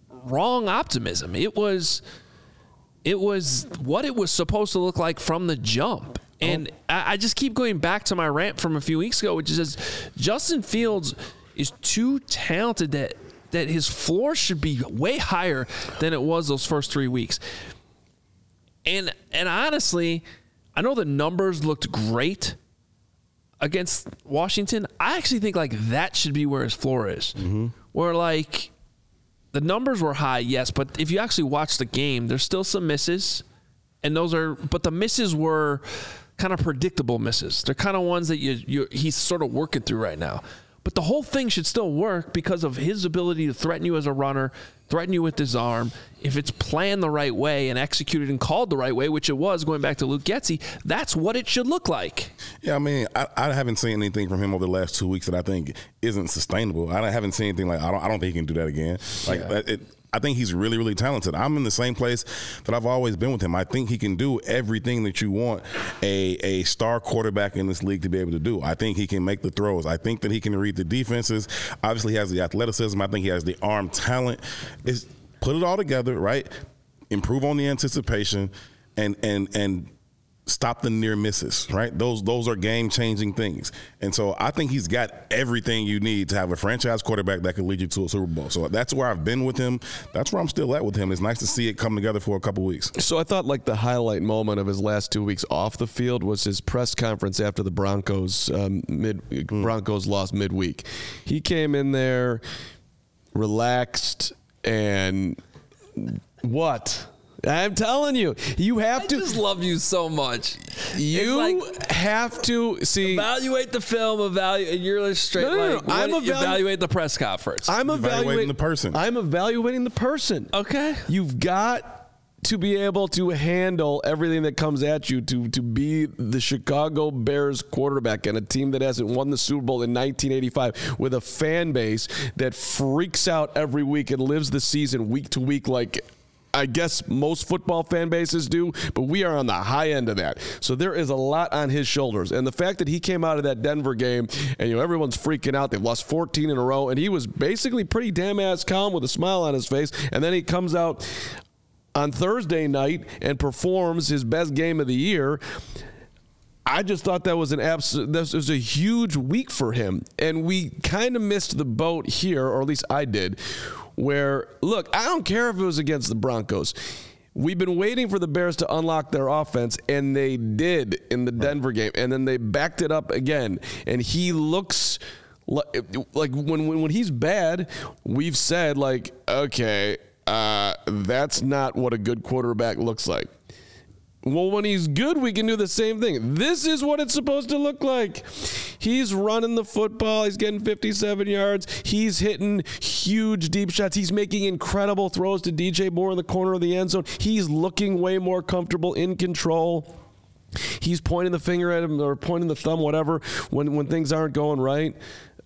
S1: wrong optimism. It was it was what it was supposed to look like from the jump. Oh. And I, I just keep going back to my rant from a few weeks ago, which is Justin Fields is too talented that that his floor should be way higher than it was those first three weeks. And and honestly, I know the numbers looked great against Washington. I actually think like that should be where his floor is. Mm-hmm. Where like the numbers were high, yes, but if you actually watch the game, there's still some misses, and those are, but the misses were kind of predictable misses. They're kind of ones that you you he's sort of working through right now. But the whole thing should still work because of his ability to threaten you as a runner, threaten you with his arm. If it's planned the right way and executed and called the right way, which it was going back to Luke Getsy, that's what it should look like.
S2: Yeah, I mean, I, I haven't seen anything from him over the last two weeks that I think isn't sustainable. I haven't seen anything like I don't. I don't think he can do that again. Like
S1: Yeah.
S2: it, I think he's really, really talented. I'm in the same place that I've always been with him. I think he can do everything that you want a a star quarterback in this league to be able to do. I think he can make the throws. I think that he can read the defenses. Obviously, he has the athleticism. I think he has the arm talent. Is put it all together, right? Improve on the anticipation, and and and stop the near misses, right? Those those are game changing things. And so I think he's got everything you need to have a franchise quarterback that could lead you to a Super Bowl. So that's where I've been with him. That's where I'm still at with him. It's nice to see it come together for a couple weeks.
S3: So I thought like the highlight moment of his last two weeks off the field was his press conference after the Broncos um, mid Broncos lost midweek. He came in there relaxed and what? I'm telling you, you have to.
S1: I
S3: to.
S1: just love you so much.
S3: you
S1: like-
S3: have to see.
S1: Evaluate the film, evaluate. and You're just straight
S3: No, no, no,
S1: like
S3: no. I'm
S1: what-
S3: evalu-
S1: evaluate the press conference.
S3: I'm
S2: Evaluating
S3: evaluating
S2: the person.
S3: I'm evaluating the person.
S1: okay.
S3: You've got to be able to handle everything that comes at you to to be the Chicago Bears quarterback and a team that hasn't won the Super Bowl in 1985 with a fan base that freaks out every week and lives the season week to week like I guess most football fan bases do, but we are on the high end of that. So there is a lot on his shoulders. And the fact that he came out of that Denver game and you know everyone's freaking out, they've lost 14 in a row, and he was basically pretty damn ass calm with a smile on his face, and then he comes out on Thursday night and performs his best game of the year. I just thought that was an absolute that was a huge week for him. And we kind of missed the boat here, or at least I did, where look, I don't care if it was against the Broncos. We've been waiting for the Bears to unlock their offense, and they did in the Denver game, and then they backed it up again. And he looks like, like when, when when he's bad, we've said like, okay, uh, that's not what a good quarterback looks like. Well, when he's good, we can do the same thing. This is what it's supposed to look like. He's running the football. He's getting 57 yards. He's hitting huge deep shots. He's making incredible throws to DJ Moore in the corner of the end zone. He's looking way more comfortable in control. He's pointing the finger at him or pointing the thumb, whatever, when, when things aren't going right.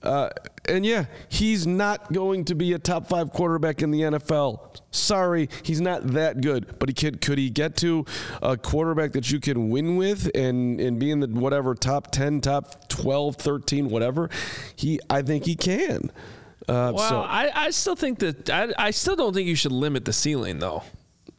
S3: Uh, and yeah, he's not going to be a top five quarterback in the NFL. Sorry, he's not that good. But he could could he get to a quarterback that you can win with and and be in the whatever top 10, top 12, 13, whatever? He I think he can. Uh,
S1: Well,
S3: so
S1: I, I still think that I, I still don't think you should limit the ceiling though.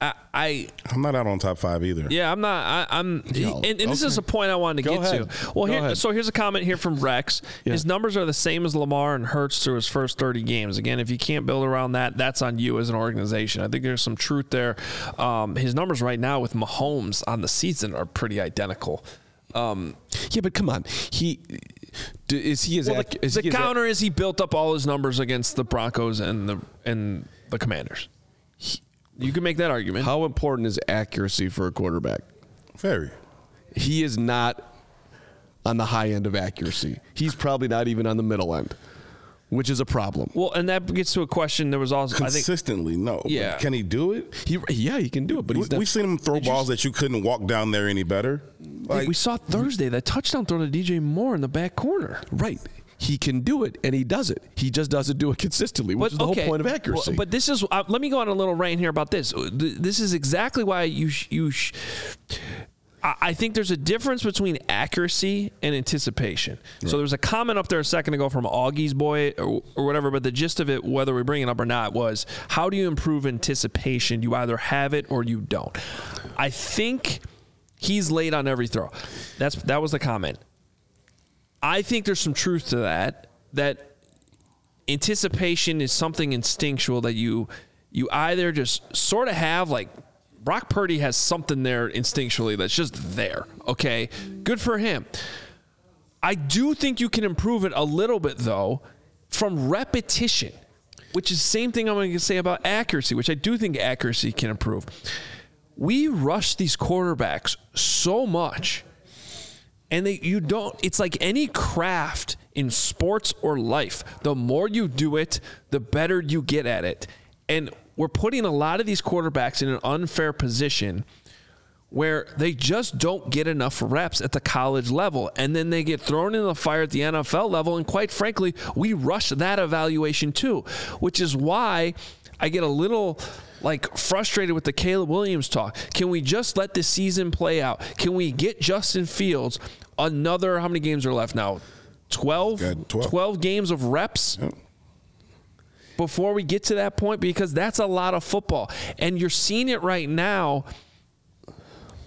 S1: I, I
S2: I'm not out on top five either.
S1: yeah, I'm not. I, I'm,
S3: Yo,
S1: and, and this is a point I wanted to
S3: Go
S1: get
S3: ahead.
S1: to. Well, here, so here's a comment here from Rex. His numbers are the same as Lamar and Hurts through his first 30 games. Again, if you can't build around that, that's on you as an organization. I think there's some truth there. Um, his numbers right now with Mahomes on the season are pretty identical. Um,
S3: yeah, but come on, he d- is he as
S1: well,
S3: ac-
S1: the,
S3: is
S1: the
S3: he as ac-
S1: counter is he built up all his numbers against the Broncos and the and the Commanders. You can make that argument.
S3: how important is accuracy for a quarterback?
S2: Very.
S3: he is not on the high end of accuracy. He's probably not even on the middle end, which is a problem.
S1: Well, and that gets to a question. There was also, I think,
S2: Consistently, no. But
S1: Yeah.
S2: Can he do it?
S3: He, yeah, he can do it, but he's
S2: We,
S3: not.
S2: we've seen him throw balls that you couldn't walk down there any better. Like,
S1: we saw Thursday that touchdown throw to DJ Moore in the back corner.
S3: right. He can do it, and he does it. He just doesn't do it consistently, which is the whole point of accuracy.
S1: Well, but this is. Uh, let me go on a little rant here about this. Uh, This is exactly why you sh- you. Sh- I think there's a difference between accuracy and anticipation. So there was a comment up there a second ago from Augie's boy or, or whatever, but the gist of it, whether we bring it up or not, was how do you improve anticipation? You either have it or you don't. I think he's late on every throw. That's that was the comment. I think there's some truth to that. That anticipation is something instinctual that you you either just sort of have like Brock Purdy has something there instinctually that's just there. Okay, good for him. I do think you can improve it a little bit though from repetition, which is the same thing I'm going to say about accuracy, which I do think accuracy can improve. We rush these quarterbacks so much and they you don't it's like any craft in sports or life. The more you do it, the better you get at it. And we're putting a lot of these quarterbacks in an unfair position where they just don't get enough reps at the college level and then they get thrown in the fire at the NFL level and quite frankly we rush that evaluation too which is why I get a little like frustrated with the Caleb Williams talk. Can we just let the season play out? Can we get Justin Fields another how many games are left now? 12
S2: 12.
S1: 12 games of reps
S2: Yep.
S1: before we get to that point because that's a lot of football and you're seeing it right now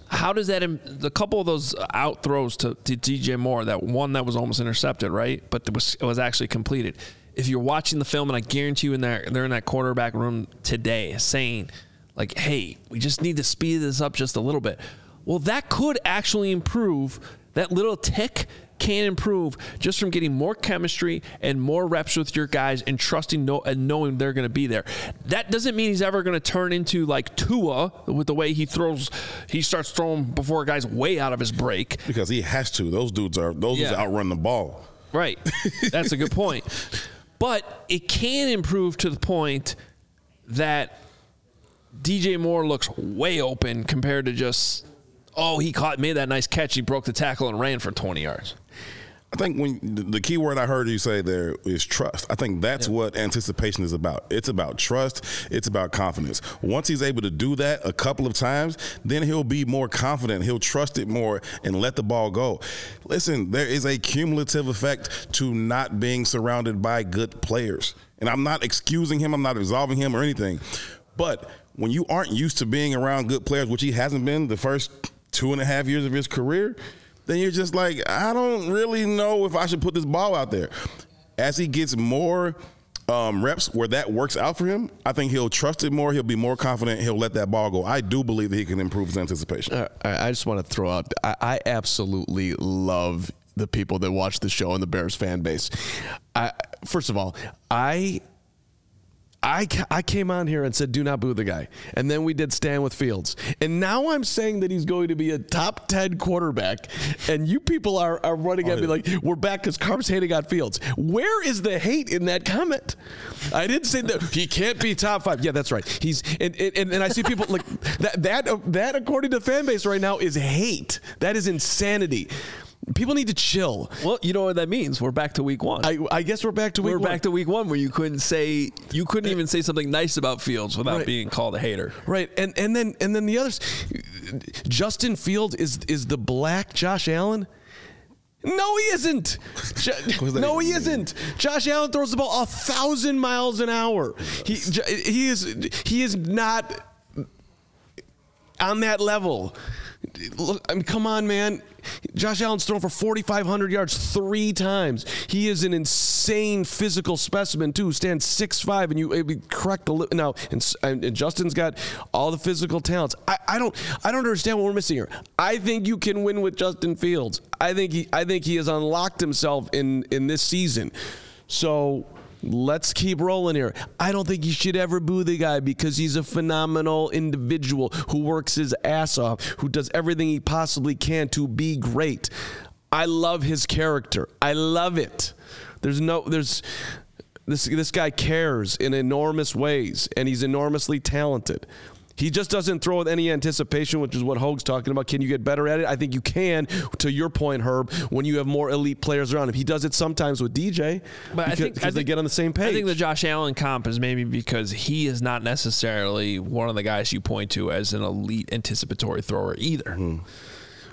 S1: how does that the couple of those out throws to, to DJ Moore that one that was almost intercepted right but it was it was actually completed if you're watching the film and I guarantee you in there they're in that quarterback room today saying like hey we just need to speed this up just a little bit well that could actually improve that little tick can improve just from getting more chemistry and more reps with your guys and trusting no, and knowing they're going to be there. That doesn't mean he's ever going to turn into like Tua with the way he throws. He starts throwing before a guy's way out of his break.
S2: Because he has to. Those dudes are those dudes
S1: Yeah.
S2: outrun the ball.
S1: Right. That's a good point. But it can improve to the point that DJ Moore looks way open compared to just, oh, he caught, made that nice catch. He broke the tackle and ran for 20 yards.
S2: I think when the the key word I heard you say there is trust. I think that's what anticipation is about. It's about trust. It's about confidence. Once he's able to do that a couple of times, then he'll be more confident. He'll trust it more and let the ball go. Listen, there is a cumulative effect to not being surrounded by good players. And I'm not excusing him, I'm not absolving him or anything. But when you aren't used to being around good players, which he hasn't been the first two and a half years of his career, then you're just like, I don't really know if I should put this ball out there. As he gets more um, reps where that works out for him, I think he'll trust it more. He'll be more confident. He'll let that ball go. I do believe that he can improve his anticipation.
S3: Uh, I just want to throw out. I, I absolutely love the people that watch the show and the Bears fan base. I, first of all, I. I, I came on here and said, do not boo the guy. And then we did stand with Fields. And now I'm saying that he's going to be a top 10 quarterback. And you people are, are running at me oh, like, we're back because Carm's hating on Fields. Where is the hate in that comment? I didn't say that he can't be top five. Yeah, that's right. He's and, and, and I see people like that that that according to the fan base right now is hate. That is insanity. People need to chill.
S1: Well, you know what that means. We're back to week one.
S3: I, I guess we're back to week
S1: We're
S3: one.
S1: back to week one where you couldn't say you couldn't even say something nice about Fields without
S3: Right.
S1: being called a hater.
S3: Right, and and then and then the others, Justin Fields is is the black Josh Allen. No, he isn't. Jo-
S2: Who's that?
S3: no, he isn't. Josh Allen throws the ball a thousand miles an hour. He he is he is not on that level. Look, I mean, come on, man. Josh Allen's thrown for 4,500 yards three times. He is an insane physical specimen too. Stands 6'5", and you correct the li- now. And and Justin's got all the physical talents. I, I don't I don't understand what we're missing here. I think you can win with Justin Fields. I think he I think he has unlocked himself in in this season. So let's keep rolling here. I don't think you should ever boo the guy because he's a phenomenal individual who works his ass off, who does everything he possibly can to be great. I love his character. I love it. There's no there's this this guy cares in enormous ways and he's enormously talented. He just doesn't throw with any anticipation, which is what Hoge's talking about. Can you get better at it? I think you can, to your point, Herb, when you have more elite players around him. He does it sometimes with DJ
S1: But
S3: because,
S1: I think
S3: because
S1: I
S3: they
S1: think-
S3: get on the same page.
S1: I think the Josh Allen comp is maybe because he is not necessarily one of the guys you point to as an elite anticipatory thrower either. Mm-hmm.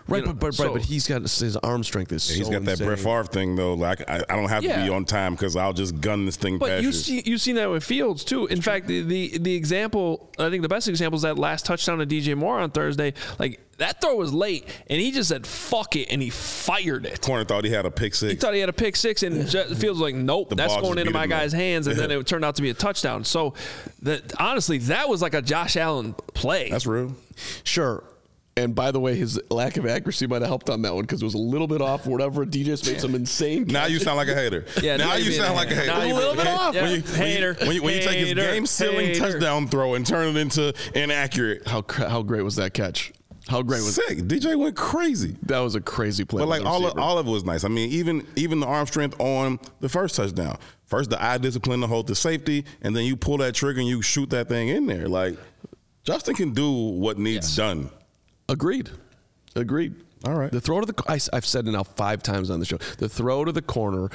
S3: Right,
S1: you know,
S3: but, but,
S1: so-
S3: right, but he's got his arm strength is
S2: He's
S3: so
S2: got that
S3: insane.
S2: Brett Favre thing though. Like I, I don't have to be on time because I'll just gun this thing
S1: But you
S2: you.
S1: see, you've seen that with Fields too. In fact, the, the the example I think the best example is that last touchdown to DJ Moore on Thursday. Like that throw was late, and he just said "fuck it" and he fired it.
S2: Corner thought he had a pick six.
S1: He thought he had a pick six, and Ju- Fields was like, "Nope,
S2: The
S1: that's going into my guy's
S2: up.
S1: hands," and then it turned out to be a touchdown. So, that honestly, that was like a Josh Allen play.
S2: That's real.
S3: Sure. And by the way, his lack of accuracy might have helped on that one because it was a little bit off. Whatever, DJ just made some insane.
S2: Now you sound like a hater.
S1: Yeah,
S2: now
S1: now
S2: you sound
S1: being
S2: like a
S1: a
S2: hater.
S1: hater. Now
S3: you're A little bit off.
S1: Yeah,
S2: When you,
S1: hater,
S2: When you, when you take his game sealing
S1: hater.
S2: touchdown throw and turn it into inaccurate.
S3: How how great was that catch? How great was
S2: sick. DJ went crazy.
S3: that? Was a crazy play.
S2: But like all of, all of it was nice. I mean, even even the arm strength on the first touchdown. First, the eye discipline to hold the safety, and then you pull that trigger and you shoot that thing in there. Like Justin can do what needs done.
S3: Agreed. Agreed.
S2: All right.
S3: The throw to the I, have said it now five times on the show. The throw to the corner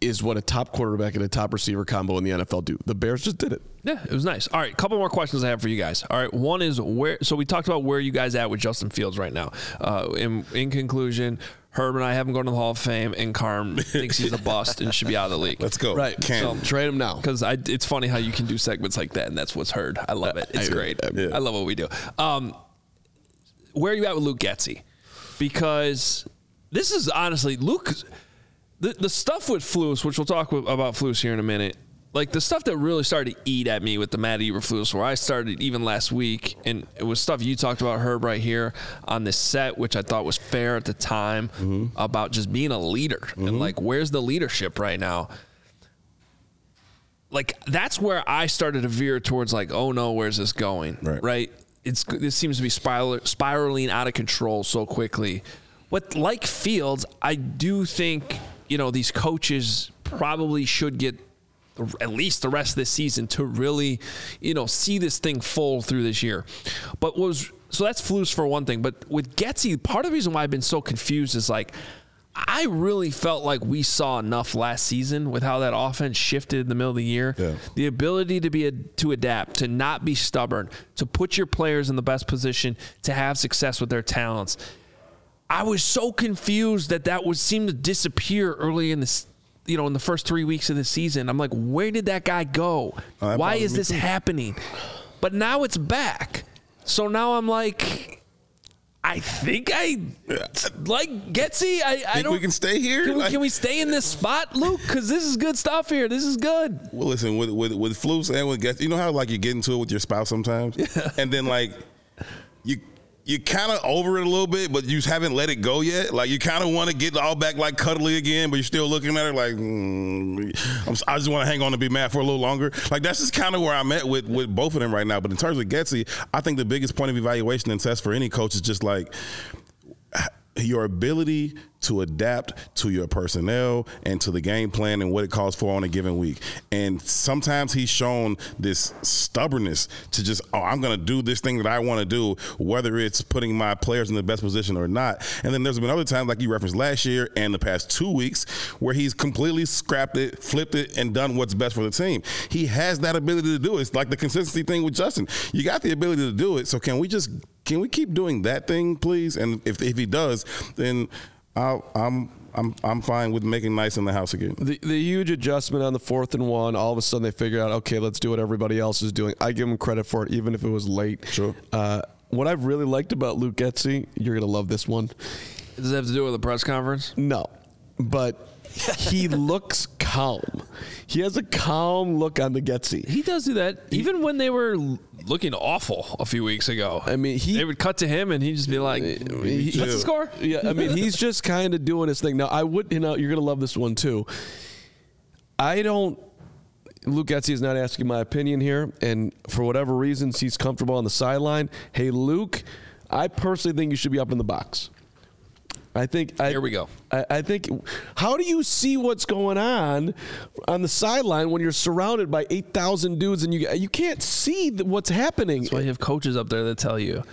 S3: is what a top quarterback and a top receiver combo in the NFL do. The Bears just did it.
S1: Yeah, it was nice. All right, couple more questions I have for you guys. All right, one is where. So we talked about where you guys at with Justin Fields right now. Uh, in in conclusion, Herb and I haven't gone to the Hall of Fame, and Carm thinks he's a bust and should be out of the league.
S2: Let's go.
S3: Right.
S2: Can't.
S3: Trade him now.
S1: Because it's funny how you can do segments like that, and that's what's heard. I love it. It's
S3: I-
S1: great.
S2: yeah.
S1: I love what we do. Um, where are you at with Luke Getsy? Because this is honestly Luke. The the stuff with Flus, which we'll talk with, about Flus here in a minute. Like the stuff that really started to eat at me with the Matt Eberflus, where I started even last week, and it was stuff you talked about, Herb, right here on this set, which I thought was fair at the time mm-hmm. about just being a leader and mm-hmm. like where's the leadership right now like that's where I started to veer towards like, oh no, where's this going?
S2: Right. right?
S1: It's this seems to be spiral, spiraling out of control so quickly. But like Fields, I do think you know these coaches probably should get at least the rest of this season to really, you know, see this thing full through this year. But was so that's Flus for one thing. But with Getsy, part of the reason why I've been so confused is like I really felt like we saw enough last season with how that offense shifted in the middle of the year.
S2: Yeah.
S1: The ability to be a, to adapt, to not be stubborn, to put your players in the best position to have success with their talents. I was so confused that that would seem to disappear early in this, you know, in the first three weeks of the season. I'm like, where did that guy go?
S2: Oh,
S1: Why is this
S2: too.
S1: happening? But now it's back. So now I'm like, I think I like Getsy. I, I don't.
S2: we can stay here?
S1: Can we,
S2: Like-
S1: can we stay in this spot, Luke? Because this is good stuff here. This is good.
S2: Well, listen, with with with flus and with Getsy, you know how like you get into it with your spouse sometimes, and then like you you kind of over it a little bit, but you haven't let it go yet. Like you kind of want to get all back like cuddly again, but you're still looking at her like mm, I just want to hang on and be mad for a little longer. Like that's just kind of where I'm at with with both of them right now. But in terms of Getsy, I think the biggest point of evaluation and test for any coach is just like your ability to adapt to your personnel and to the game plan and what it calls for on a given week. And sometimes he's shown this stubbornness to just, oh, I'm going to do this thing that I want to do, whether it's putting my players in the best position or not. And then there's been other times, like you referenced last year and the past two weeks, where he's completely scrapped it, flipped it, and done what's best for the team. He has that ability to do it. It's like the consistency thing with Justin. You got the ability to do it. So can we just can we keep doing that thing, please? And if, if he does, then I'll, I'm I'm I'm fine with making nice in the house again.
S3: The, the huge adjustment on the fourth and one, all of a sudden they figure out, okay, let's do what everybody else is doing. I give them credit for it, even if it was late.
S2: Sure.
S3: Uh, what I've really liked about Luke Getsy, you're going to love this one.
S1: Does it have to do with the press conference?
S3: No, but he looks calm. He has a calm look on the Getsy.
S1: He does do that, even when they were looking awful a few weeks ago.
S3: I mean, he-
S1: they would cut to him and he'd just be like, "What's the score?"
S3: Yeah, I mean, he's just kind of doing his thing. Now, I would, you know, you're going to love this one too. I don't. Luke Getsy is not asking my opinion here, and for whatever reasons, he's comfortable on the sideline. Hey, Luke, I personally think you should be up in the box. I think. I,
S1: Here we go.
S3: I, I think. How do you see what's going on on the sideline when you're surrounded by eight thousand dudes and you you can't see th- what's happening?
S1: That's why you have coaches up there that tell you.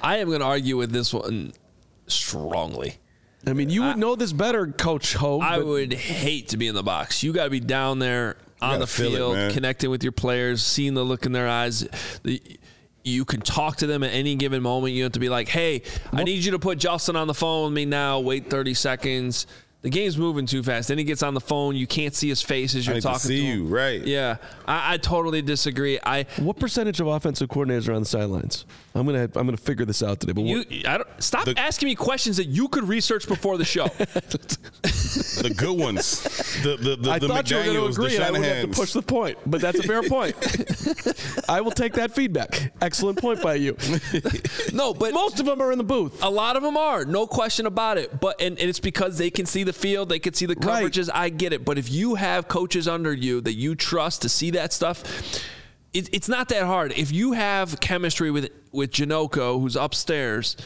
S1: I am going to argue with this one strongly.
S3: I mean, you would know this better, Coach Hoge.
S1: I would hate to be in the box. You got to be down there on the
S2: feel it,
S1: field, connecting with your players, seeing the look in their eyes. The, you can talk to them at any given moment. You have to be like, "Hey, I need you to put Justin on the phone with me now. Wait 30 seconds." The game's moving too fast. Then he gets on the phone. You can't see his face as you're
S2: talking to see
S1: him.
S2: you, right.
S1: Yeah, I, I totally disagree. I
S3: What percentage of offensive coordinators are on the sidelines? I'm gonna I'm gonna figure this out today. But
S1: you, I don't, stop
S2: The-
S1: asking me questions that you could research before the show.
S2: The good ones, the the the,
S3: I
S2: the
S3: thought you were going to agree,
S2: the
S3: and I would have to push the point. But that's a fair point. I will take that feedback. Excellent point by you.
S1: no, but
S3: Most of them are in the booth.
S1: A lot of them are, no question about it. But and, and it's because they can see the field, they can see the
S3: Right.
S1: coverages. I get it. But if you have coaches under you that you trust to see that stuff, it, it's not that hard. If you have chemistry with with Joniak, who's upstairs,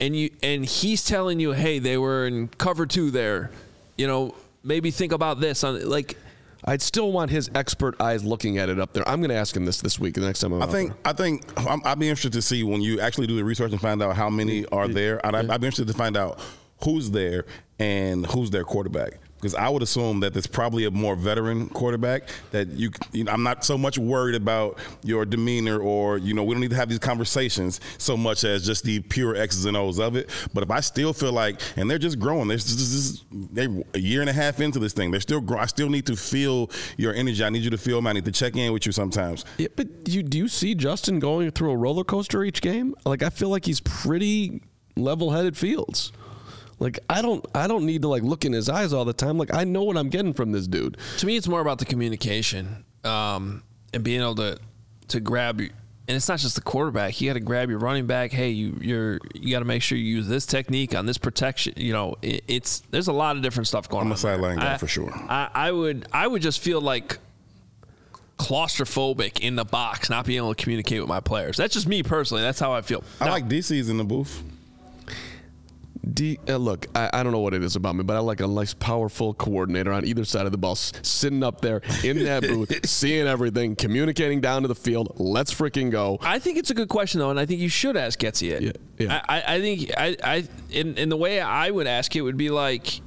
S1: and you and he's telling you, hey, they were in cover two there. You know, maybe think about this on like.
S3: I'd still want his expert eyes looking at it up there. I'm going to ask him this this week. The next time I'm
S2: I
S3: out
S2: think I think I'm, I'd be interested to see when you actually do the research and find out how many are there. I'd, I'd be interested to find out who's there and who's their quarterback. Because I would assume that there's probably a more veteran quarterback that you, you know, I'm not so much worried about your demeanor or, you know, we don't need to have these conversations so much as just the pure X's and O's of it. But if I still feel like, and they're just growing, they're, just, just, they're a year and a half into this thing. They're still growing. I still need to feel your energy. I need you to feel me. I need to check in with you sometimes.
S3: Yeah, but you do you see Justin going through a roller coaster each game? Like I feel like he's pretty level-headed Fields. Like I don't I don't need to like look in his eyes all the time. Like I know what I'm getting from this dude.
S1: To me, it's more about the communication um, and being able to to grab you. And it's not just the quarterback. You got to grab your running back. Hey, you you're you got to make sure you use this technique on this protection. You know, it, it's there's a lot of different stuff going on.
S2: I'm a sideline guy
S1: I-
S2: for sure.
S1: I, I would I would just feel like claustrophobic in the box, not being able to communicate with my players. That's just me personally. That's how I feel.
S2: I
S1: Now-
S2: like DC's in the booth.
S3: D, uh, look, I, I don't know what it is about me, but I like a nice, powerful coordinator on either side of the ball, sitting up there in that booth, seeing everything, communicating down to the field. Let's freaking go.
S1: I think it's a good question though, and I think you should ask Getsy it.
S3: Yeah, yeah.
S1: I, I- I think I, I in in the way I would ask it would be like,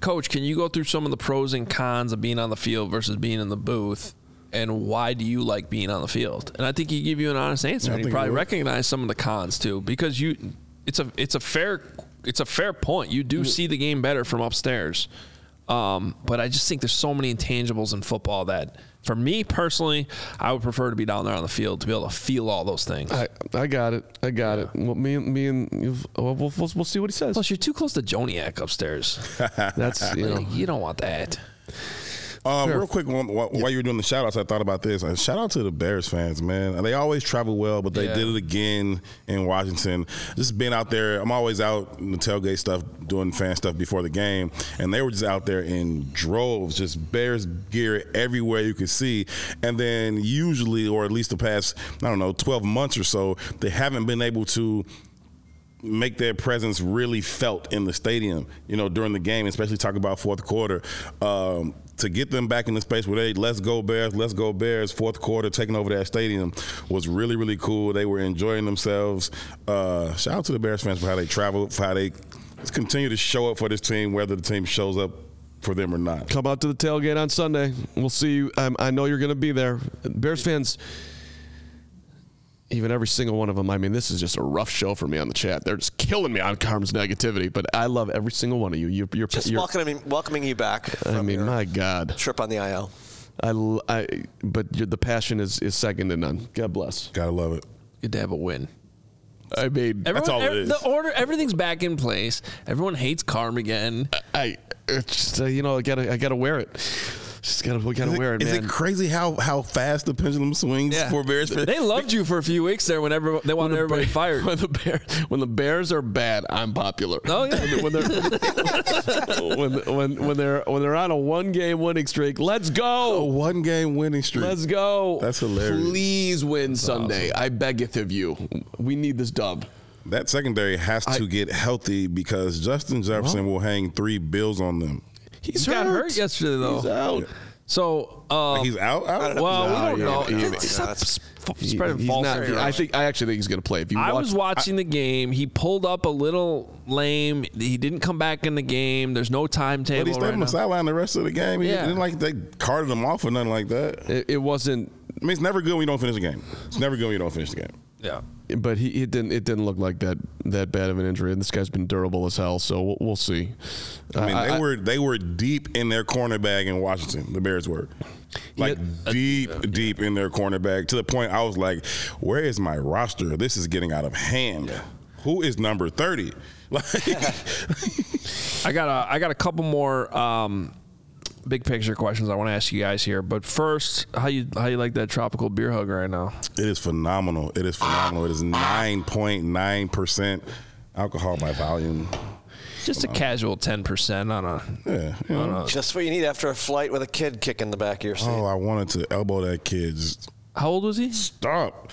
S1: Coach, can you go through some of the pros and cons of being on the field versus being in the booth? And why do you like being on the field? And I think he give you an honest answer,
S2: I
S1: and he
S2: think he
S1: probably recognize some of the cons too, because you, it's a it's a fair it's a fair point. You do see the game better from upstairs, um, but I just think there's so many intangibles in football that, for me personally, I would prefer to be down there on the field to be able to feel all those things.
S3: I, I got it. I got it. Well, me and me and we'll, we'll, we'll see what he says.
S1: Plus, you're too close to Joniak upstairs.
S3: That's you know.
S1: You don't want that.
S2: Um, real quick, while, while while you were doing the shout outs, I thought about this. Uh, shout out to the Bears fans, man. They always travel well, but they
S1: Yeah.
S2: did it again in Washington. Just being out there, I'm always out in the tailgate stuff, doing fan stuff before the game, and they were just out there in droves, just Bears gear everywhere you could see. And then usually, or at least the past, I don't know, 12 months or so, they haven't been able to make their presence really felt in the stadium, you know, during the game, especially talking about fourth quarter. Um, to get them back in the space where they let's go Bears, let's go Bears, fourth quarter taking over that stadium was really, really cool. They were enjoying themselves. Uh, shout out to the Bears fans for how they traveled, for how they continue to show up for this team, whether the team shows up for them or not.
S3: Come out to the tailgate on Sunday. We'll see you. Um, I know you're going to be there. Bears fans, even every single one of them. I mean, this is just a rough show for me on the chat. They're just killing me on Carm's negativity, but I love every single one of you. You're, you're,
S4: Just
S3: you're
S4: welcoming welcoming you back.
S3: I mean,
S4: your
S3: my God.
S4: trip on the IL.
S3: I, I but you're, the passion is, is second to none. God bless.
S2: Gotta love it.
S1: Good to have a win.
S3: I mean,
S1: Everyone,
S2: all it
S1: ev-
S2: is.
S1: The order, everything's back in place. Everyone hates Carm again.
S3: I, it's just, uh, you know, I gotta, I gotta wear it. Just gotta, we gotta
S2: Is,
S3: wear
S2: it,
S3: it,
S2: is
S3: man.
S2: it crazy how, how fast the pendulum swings for Bears?
S1: They loved you for a few weeks there when everyone, they wanted everybody
S3: Bear-
S1: fired.
S3: When the Bears, when the Bears are bad, I'm popular.
S1: Oh, yeah.
S3: when they're when, when when they're when they're on a one game winning streak, let's
S2: a
S3: go.
S2: one game winning streak.
S3: Let's go.
S2: That's hilarious.
S3: Please win Sunday. I beggeth of you. We need this dub.
S2: That secondary has to get healthy because Justin Jefferson will hang three bills on them.
S3: He's
S1: He got hurt yesterday, though.
S3: He's out.
S1: So, um,
S2: He's out. out?
S1: well,
S3: No,
S1: we don't
S3: yeah,
S1: know.
S3: he-
S1: It's- Stop
S4: yeah,
S1: s- f-
S3: He-
S1: spreading false
S3: not-
S1: rumors.
S3: I think I actually think he's going to play. If you
S1: I
S3: watch,
S1: was watching the game. He pulled up a little lame. He didn't come back in the game. There's no
S2: But
S1: timetable
S2: he stayed
S1: right
S2: on the sideline the rest of the game. He
S1: Yeah.
S2: didn't like they carted him off or nothing like that.
S3: It, it wasn't.
S2: I mean, it's never good when you don't finish the game. It's never good when you don't finish the game.
S1: Yeah.
S3: But he it didn't it didn't look like that that bad of an injury, and this guy's been durable as hell. So we'll, we'll see.
S2: I mean,
S3: Uh,
S2: they
S3: I-
S2: were they were deep in their corner bag in Washington. The Bears were like deep, deep in their corner bag to the point I was like, "Where is my roster? This is getting out of hand. Who is number 30? Like,
S1: I got a I got a couple more um, big picture questions I want to ask you guys here. But first, how you how you like that tropical beer hug right now?
S2: it is phenomenal. It is phenomenal. It is nine point nine percent alcohol by volume.
S1: Just a casual ten percent on a.
S2: Yeah, you know.
S4: Just what you need after a flight with a kid kicking the back of your seat.
S2: Oh, I wanted to elbow that kid. Just
S1: How old was he?
S2: stop.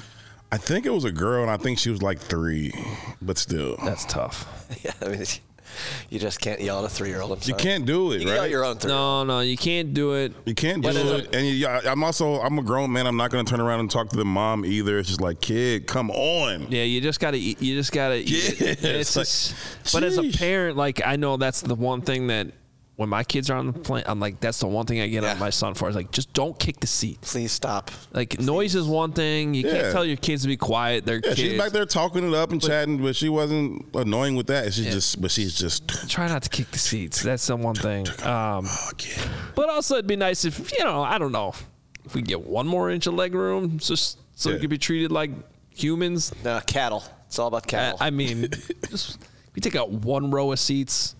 S2: I think it was a girl, and I think she was like three, but still,
S1: That's tough.
S4: yeah, I mean, you just can't yell at a three-year-old.
S2: You can't do it,
S4: You can yell
S2: right?
S4: at your own three.
S1: No, no, you can't do it.
S2: You can't do
S1: But
S2: it. And you, I'm also I'm a grown man. I'm not going to turn around and talk to the mom either. It's just like, kid, come on.
S1: Yeah, you just gotta. You just gotta eat. it. It's
S2: it's like,
S1: just- but as a parent, like I know that's the one thing that when my kids are on the plane, I'm like, that's the one thing I get
S4: Yeah.
S1: on my son for. Is like, just don't kick the seat.
S4: Please stop.
S1: Like noise is one thing. You
S2: Yeah.
S1: can't tell your kids to be quiet. They're
S2: Yeah,
S1: kids.
S2: she's back there talking it up and chatting, but she wasn't annoying with that. She's just, but she's just.
S1: Try not to kick the seats. That's the one thing. Um,
S2: Oh,
S1: but also, it'd be nice if you know. I don't know if we get one more inch of leg room, just so we could be treated like humans.
S4: No, cattle. It's all about
S1: I,
S4: cattle.
S1: I mean, just we take out one row of seats,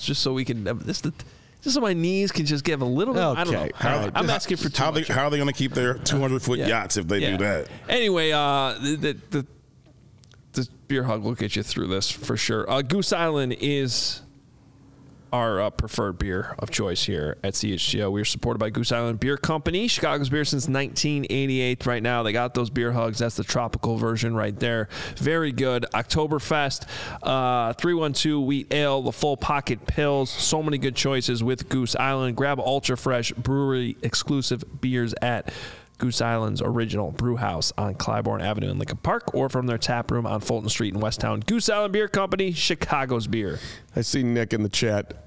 S1: just so we can this the. Just so my knees can just give a little bit. I don't know.
S3: Okay.
S2: How-
S1: I'm asking for too
S2: how
S1: much.
S2: They, how are they going to keep their 200 foot
S1: Yeah.
S2: yachts if they
S1: Yeah.
S2: do that?
S1: Anyway, uh, the, the the the beer hug will get you through this for sure. Uh, Goose Island is our uh, preferred beer of choice here at CHGO. We're supported by Goose Island Beer Company, Chicago's beer since 1988. Right now, they got those beer hugs. That's the tropical version right there. Very good. Oktoberfest, uh, 312 Wheat Ale, the full pocket pills. So many good choices with Goose Island. Grab ultra fresh brewery exclusive beers at Goose Island's original brew house on Clybourn Avenue in Lincoln Park or from their tap room on Fulton Street in Westtown. Goose Island Beer Company, Chicago's beer.
S3: I see Nick in the chat.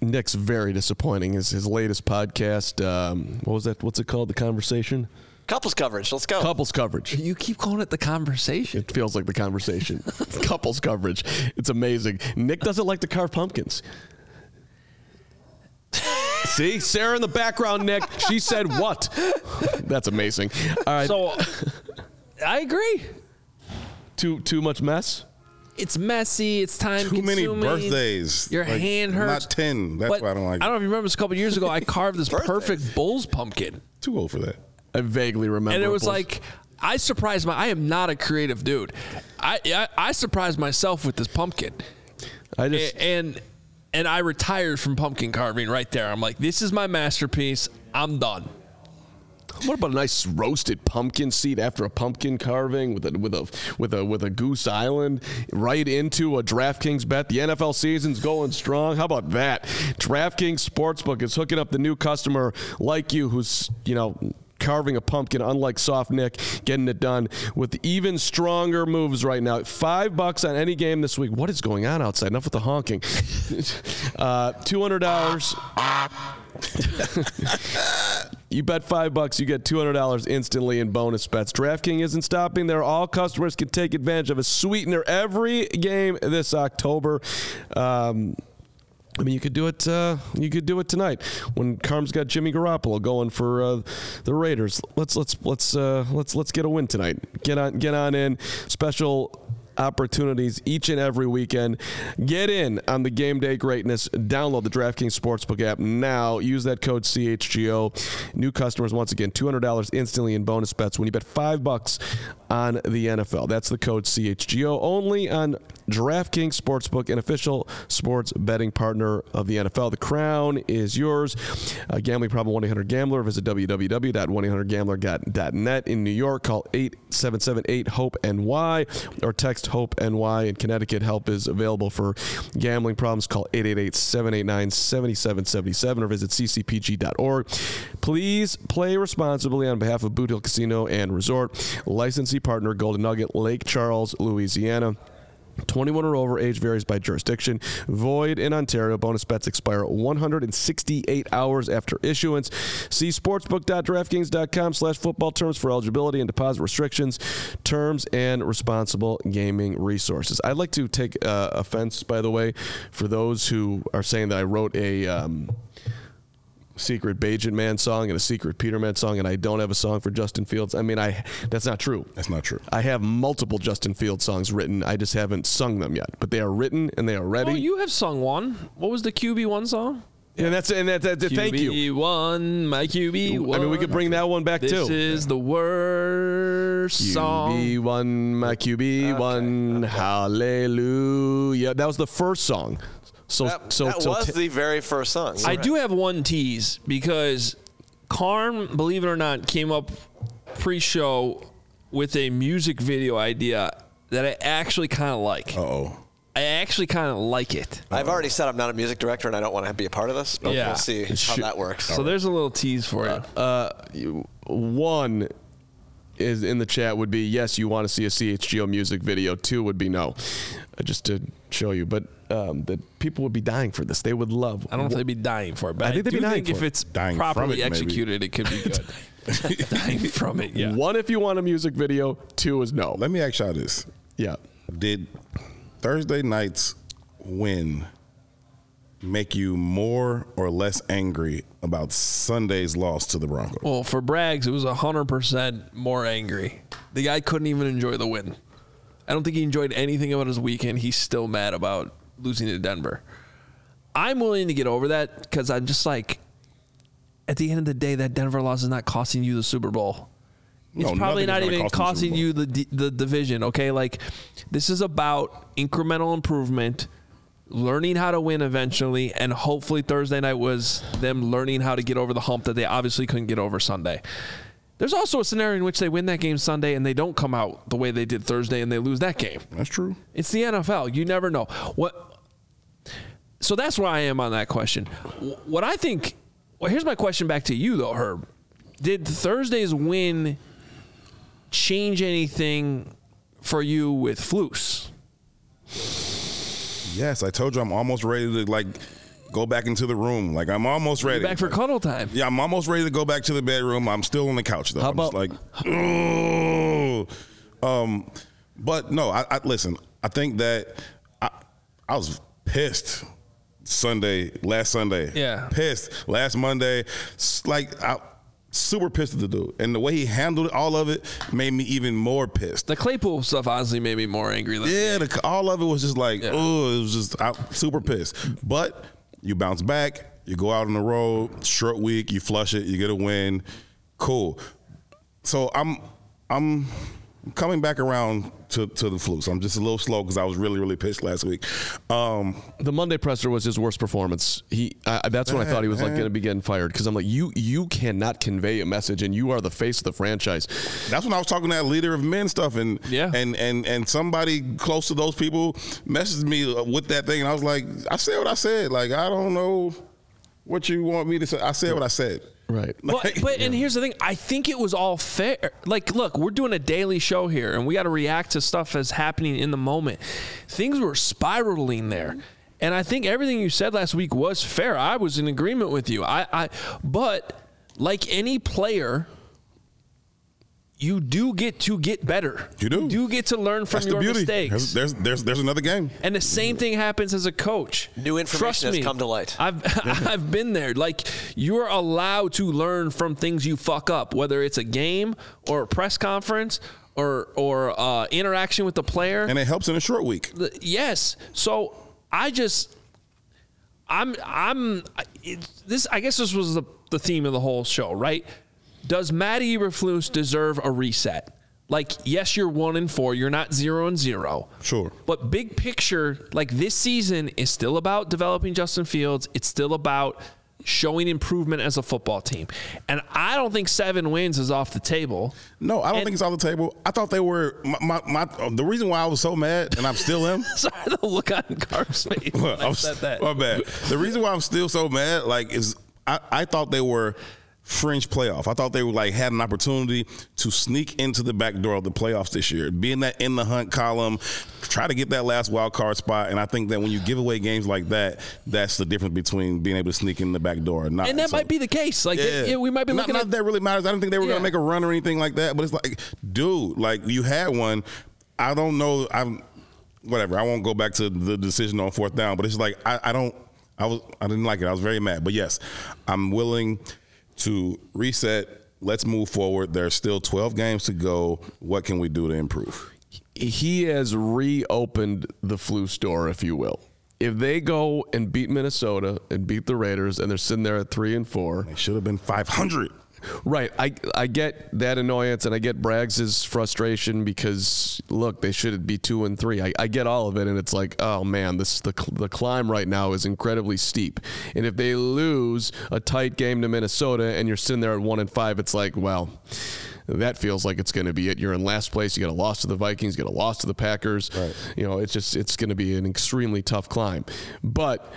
S3: Nick's very disappointing. His his latest podcast. Um, what was that? What's it called? The conversation.
S4: Couples coverage. Let's go.
S3: Couples coverage.
S1: You keep calling it the conversation.
S3: It feels like the conversation. Couples coverage. It's amazing. Nick doesn't like to carve pumpkins. See, Sarah in the background, Nick. She said what? That's amazing. All right.
S1: So I agree.
S3: too too much mess.
S1: It's messy. It's time
S2: Too many birthdays.
S1: Your
S2: Like,
S1: hand hurts.
S2: Not 10. That's
S1: But
S2: why I don't like
S1: I don't know if you remember this a couple years ago. I carved this perfect bull's pumpkin,
S2: Too old for that.
S3: I vaguely remember.
S1: and it was
S3: was-
S1: like I surprised my. I am not a creative dude. I I, I surprised myself with this pumpkin,
S3: I just
S1: A- and and I retired from pumpkin carving right there. I'm like, this is my masterpiece. I'm done.
S3: What about a nice roasted pumpkin seed after a pumpkin carving with a with a with a with a goose island right into a DraftKings bet? The NFL season's going strong. How about that? DraftKings Sportsbook is hooking up the new customer like you who's, you know, carving a pumpkin unlike soft nick getting it done with even stronger moves right now five bucks on any game this week what is going on outside enough with the honking uh, $200 You bet five bucks, you get two hundred dollars instantly in bonus bets. DraftKings isn't stopping there. All customers can take advantage of a sweetener every game this October. Um, I mean, you could do it. Uh, you could do it tonight when Carm's got Jimmy Garoppolo going for uh, the Raiders. Let's let's let's uh, let's let's get a win tonight. Get on get on in. Special opportunities each and every weekend. Get in on the game day greatness. Download the DraftKings Sportsbook app now. Use that code CHGO. New customers, once again, $200 instantly in bonus bets when you bet five bucks on the NFL. That's the code CHGO only on DraftKings Sportsbook, an official sports betting partner of the NFL. The crown is yours. Gambling problem 1 800 Gambler. Visit www.1800Gambler.net. In New York, call 877 8 HOPE NY or text HOPE NY. In Connecticut, help is available for gambling problems. Call 888 789 7777 or visit ccpg.org. Please play responsibly on behalf of Boot Hill Casino and Resort. Licensee partner Golden Nugget, Lake Charles, Louisiana. 21 or over, age varies by jurisdiction. Void in Ontario. Bonus bets expire 168 hours after issuance. See sportsbook.draftkings.com slash football terms for eligibility and deposit restrictions, terms, and responsible gaming resources. I'd like to take uh, offense, by the way, for those who are saying that I wrote a... Um, secret Bagent Man song and a secret Peterman song, and I don't have a song for Justin Fields. I mean, I that's not true.
S2: That's not true.
S3: I have multiple Justin Fields songs written. I just haven't sung them yet, but they are written and they are ready.
S1: Oh, you have sung one. What was the QB one song?
S3: and that's and that, that, thank you.
S1: QB one, my QB one.
S3: I mean, we could bring that one back
S1: This
S3: too.
S1: This is the worst song.
S3: QB one, my QB one, hallelujah. That was the first song. So
S4: That,
S3: so
S4: that
S3: so
S4: was
S3: t-
S4: the very first song. You're
S1: I
S4: right.
S1: do have one tease because Carm, believe it or not, came up pre-show with a music video idea that I actually kind of like.
S2: Uh oh.
S1: I actually kind of like it.
S4: I've already said I'm not a music director and I don't want to be a part of this, but
S1: Yeah.
S4: we'll see how that works.
S1: So there's a little tease for you.
S3: Uh, you- one is in the chat would be yes, you want to see a CHGO music video. Two would be no, uh, just to show you. But um, that people would be dying for this. They would love.
S1: I don't know if they'd be dying for it, but
S3: I
S1: I,
S3: think they'd
S1: do
S3: be dying
S1: think if
S3: for it.
S1: it's
S2: Dying from
S1: properly
S2: it, maybe.
S1: executed, it could be good. dying from it, yeah.
S3: One if you want a music video. Two is no.
S2: Let me ask y'all this:
S3: Yeah.
S2: Did Thursday night's win make you more or less angry about Sunday's loss to the Broncos?
S1: Well, for Braggs, it was 100% more angry. The guy couldn't even enjoy the win. I don't think he enjoyed anything about his weekend. He's still mad about losing to Denver. I'm willing to get over that because I'm just like, at the end of the day, that Denver loss is not costing you the Super Bowl. It's
S2: No,
S1: probably not even
S2: cost
S1: costing you the the division. Okay, like this is about incremental improvement, learning how to win eventually, and hopefully Thursday night was them learning how to get over the hump that they obviously couldn't get over Sunday. There's also a scenario in which they win that game Sunday and they don't come out the way they did Thursday and they lose that game.
S2: That's true.
S1: It's the NFL. You never know. What So that's where I am on that question. What I think well here's my question back to you though, Herb. Did Thursday's win change anything for you with Flus?
S2: Yes, I told you I'm almost ready to like go back into the room. Like I'm almost ready.
S1: Back for cuddle time.
S2: Yeah, I'm almost ready to go back to the bedroom. I'm still on the couch though.
S3: How
S2: I'm just
S3: about-
S2: like, "Ugh." um, but no, I, I listen. I think that I, I was pissed Sunday, last Sunday.
S1: Yeah.
S2: pissed last Monday. Like I. Super pissed at the dude, and the way he handled all of it made me even more pissed.
S1: The Claypool stuff honestly made me more angry than
S2: Yeah, the, all of it was just like,
S1: Yeah.
S2: oh, it was just I, super pissed. But you bounce back, you go out on the road, short week, you flush it, you get a win, cool. So I'm I'm coming back around to, to the flu. So I'm just a little slow because I was really really pissed last week. Um,
S3: The Monday presser was his worst performance. He I, that's when I thought he was like going to be getting fired because I'm like you you cannot convey a message and you are the face of the franchise.
S2: that's when I was talking that leader of men stuff, and
S1: Yeah.
S2: and and and somebody close to those people messaged me with that thing, and I was like, I said what I said. Like I don't know what you want me to say. I said what I said.
S3: Right.
S1: But, but and here's the thing. I think it was all fair. Like, look, we're doing a daily show here, and we got to react to stuff that's happening in the moment. Things were spiraling there, and I think everything you said last week was fair. I was in agreement with you. I, I but like any player. You do get to get better.
S2: You do.
S1: You do get to learn from
S2: That's
S1: your
S2: the beauty.
S1: mistakes.
S2: There's, there's there's there's another game.
S1: And the same thing happens as a coach.
S4: New information
S1: Trust
S4: has
S1: me,
S4: come to light.
S1: I've I've been there. Like you're allowed to learn from things you fuck up, whether it's a game or a press conference or or uh, interaction with the player.
S2: and it helps in a short week.
S1: Yes. So I just I'm I'm it, this I guess this was the the theme of the whole show, right? Does Matty Eberflus deserve a reset? Like, yes, you're one and four. You're not zero and zero.
S2: Sure.
S1: But big picture, like this season is still about developing Justin Fields. It's still about showing improvement as a football team. And I don't think seven wins is off the table.
S2: No, I don't
S1: And-
S2: think it's off the table. I thought they were my, my, my the reason why I was so mad, and I'm still am.
S1: Sorry, the look on Carm's face when I said that.
S2: My bad. The reason why I'm still so mad, like, is I, I thought they were fringe playoff. I thought they were like had an opportunity to sneak into the back door of the playoffs this year, be in that in the hunt column, try to get that last wild card spot. And I think that when you give away games like that, that's the difference between being able to sneak in the back door or not.
S1: And that
S2: So-
S1: might be the case. Like, yeah, we might be
S2: not,
S1: looking
S2: not
S1: at
S2: that really matters. I didn't think they were
S1: Yeah.
S2: gonna make a run or anything like that. But it's like, dude, like you had one. I don't know. I'm whatever. I won't go back to the decision on fourth down. But it's like I, I don't. I was. I didn't like it. I was very mad. But yes, I'm willing to reset. Let's move forward. There's still 12 games to go. What can we do to improve?
S3: he has reopened the flu store, if you will. If they go and beat Minnesota and beat the Raiders, and they're sitting there at three and four,
S2: They should have been 500.
S3: Right? I I get that annoyance, and I get Braggs' frustration because look, they should be two and three. I, I get all of it, and it's like, oh man, this the the climb right now is incredibly steep. And if they lose a tight game to Minnesota, and you're sitting there at one and five, it's like, well. that feels like it's going to be it. You're in last place. You got a loss to the Vikings. You got a loss to the Packers.
S2: Right.
S3: You know, it's just it's going to be an extremely tough climb. But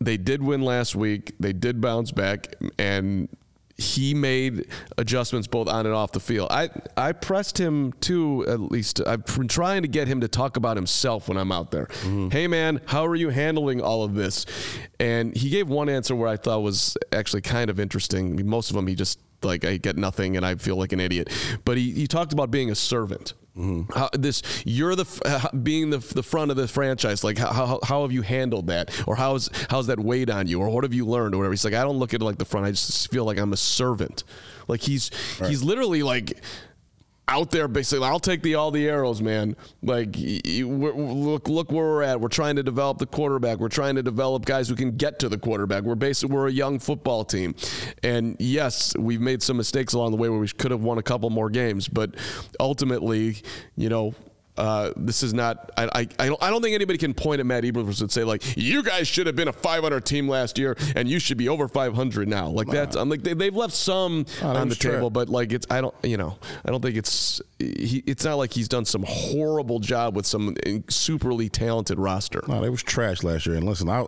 S3: they did win last week. They did bounce back, and he made adjustments both on and off the field. I I pressed him too. At least I've been trying to get him to talk about himself when I'm out there. Mm-hmm. Hey man, how are you handling all of this? And he gave one answer where I thought was actually kind of interesting. Most of them he just like I get nothing and I feel like an idiot. But he, he talked about being a servant. How, this you're the uh, being the the front of the franchise. Like how, how how have you handled that, or how's how's that weighed on you, or what have you learned, or whatever. He's like, I don't look at it like the front. I just feel like I'm a servant. Like he's he's literally like out there basically. I'll take the all the arrows man. Like look look where we're at. We're trying to develop the quarterback. We're trying to develop guys who can get to the quarterback. We're basically we're a young football team. And yes we've made some mistakes along the way where we could have won a couple more games. But ultimately you know uh, this is not. I, I, I don't. I don't think anybody can point at Matt Eberflus and say like, "You guys should have been a 500 team last year, and you should be over 500 now." Like that's. I'm like they, they've left some
S2: Oh,
S3: on the
S2: trash.
S3: table, but like it's. I don't. You know. I don't think it's. He, it's not like he's done some horrible job with some superly talented roster.
S2: No, they was trash last year. And listen, I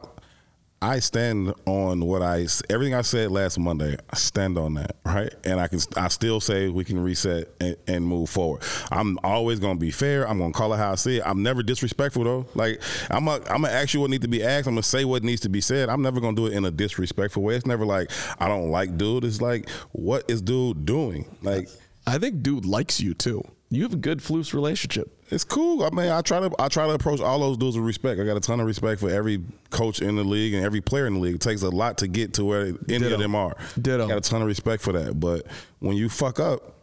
S2: I stand on what I everything I said last Monday. I stand on that, right? And I can I still say we can reset and, and move forward. I'm always going to be fair. I'm going to call it how I see it. I'm never disrespectful though. Like I'm a, I'm gonna ask you what needs to be asked. I'm gonna say what needs to be said. I'm never going to do it in a disrespectful way. It's never like I don't like dude. It's like what is dude doing? Like
S3: I think dude likes you too. You have a good Flus relationship.
S2: It's cool. I mean, I try to I try to approach all those dudes with respect. I got a ton of respect for every coach in the league and every player in the league. It takes a lot to get to where any
S3: Ditto.
S2: of them are.
S3: Ditto.
S2: Got a ton of respect for that. But when you fuck up,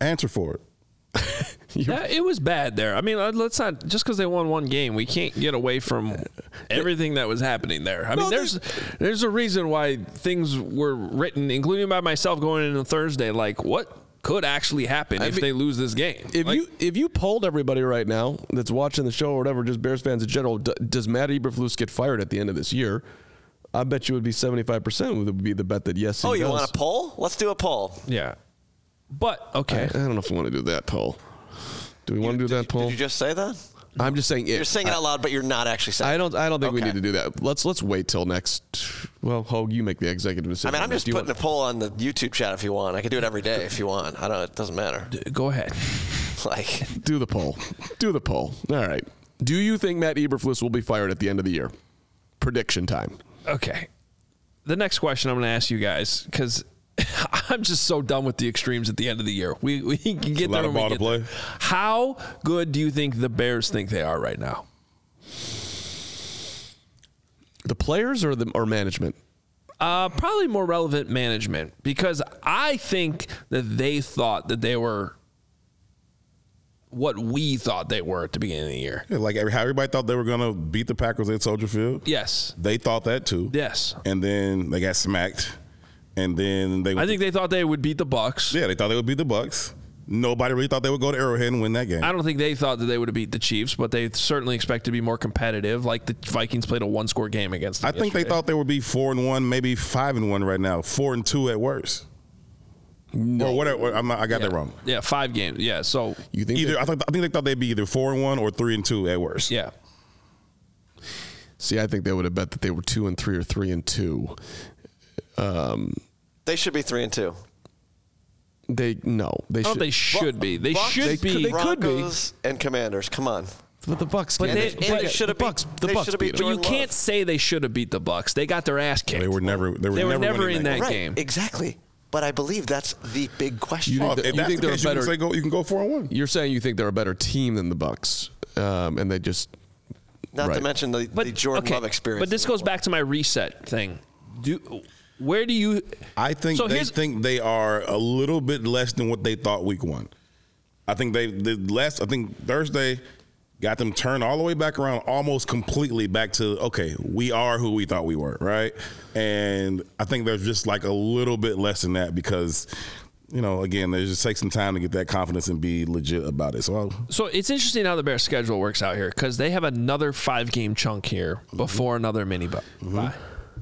S2: answer for it.
S1: Yeah, it was bad there. I mean, uh, let's not just because they won one game, we can't get away from everything that was happening there. I mean, there's there's a reason why things were written, including by myself going into Thursday. Like, what could actually happen if
S3: mean,
S1: they lose this game?
S3: If
S1: Like,
S3: you if you polled everybody right now that's watching the show or whatever, just Bears fans in general, d- does Matt Eberflus get fired at the end of this year? I bet you would be seventy five percent would be the bet that yes. He
S4: Oh, you
S3: does.
S4: want a poll? Let's do a poll.
S1: yeah, but okay,
S3: I don't know if we want to do that poll. Do we want to do that poll?
S4: Did you just say that?
S3: I'm just saying it.
S4: You're saying it out loud, but you're not actually saying. It.
S3: I don't. I don't think we need to do that. Let's let's wait till next. Well, Hoge, you make the executive decision.
S4: I mean, I'm just
S3: Do you
S4: putting a poll on the YouTube chat if you want. I can do it every day if you want. I don't. It doesn't matter.
S1: go ahead.
S4: Like,
S3: do the poll. Do the poll. All right. Do you think Matt Eberflus will be fired at the end of the year? Prediction time.
S1: Okay. The next question I'm going to ask you guys because I'm just so done with the extremes at the end of the year. We we can get
S2: a lot
S1: there.
S2: of
S1: when we
S2: ball to
S1: get there.
S2: play.
S1: How good do you think the Bears think they are right now?
S3: The players or the or management?
S1: Uh, probably more relevant management because I think that they thought that they were what we thought they were at the beginning of the year.
S2: Yeah, like every, how everybody thought they were gonna beat the Packers at Soldier Field.
S1: Yes.
S2: They thought that too.
S1: Yes.
S2: And then they got smacked. And then they
S1: I think they thought they would beat the Bucks.
S2: yeah, they thought they would beat the Bucks. Nobody really thought they would go to Arrowhead and win that game.
S1: I don't think they thought that they would have beat the Chiefs, but they certainly expect to be more competitive. Like the Vikings played a one-score game against. Them
S2: I think they thought they would be four and one, maybe five and one right now. Four and two at worst. Or whatever. I'm not, I got
S1: Yeah.
S2: that wrong.
S1: Yeah, five games. Yeah, so
S3: You think
S2: Either I, think, I think they thought they'd be either four and one or three and two at worst.
S1: yeah.
S3: See, I think they would have bet that they were two and three or three and two. Um,
S4: they should be three and two.
S3: they no, they
S1: I
S3: should.
S1: they should be. They
S4: Bucks-
S1: should
S3: They
S1: be.
S3: could- they could be.
S4: Broncos and Commanders. Come on.
S3: but the Bucks.
S1: But
S3: can't.
S1: they-
S4: And they should have
S3: the Bucks. The
S4: they
S3: Bucks
S4: should have
S3: beat
S4: beat
S1: but you
S4: Jordan
S1: can't say they should have beat the Bucks. They got their ass kicked.
S2: They were never. They were
S1: They were
S2: never,
S1: never
S2: winning
S1: in that
S4: right.
S1: game.
S4: Exactly. But I believe that's the big question.
S3: You
S2: Oh,
S3: think
S2: if
S3: you
S2: that's
S3: think
S2: the
S3: they're
S2: case, you
S3: better-
S2: can say go. You can go four and one.
S3: You're saying you think they're a better team than the Bucks, um, and they just
S4: Not to
S3: Right.
S4: mention the, the Jordan
S1: okay,
S4: Love experience.
S1: But this goes back to my reset thing. Do where do you?
S2: I think
S1: So
S2: they think they are a little bit less than what they thought week one. I think they the last. I think Thursday got them turned all the way back around, almost completely back to okay, we are who we thought we were, right? And I think there's just like a little bit less than that because. You know, again, they just take some time to get that confidence and be legit about it. So, I'll,
S1: So it's interesting how the Bears' schedule works out here because they have another five game chunk here mm-hmm. before another mini bu- mm-hmm. bye.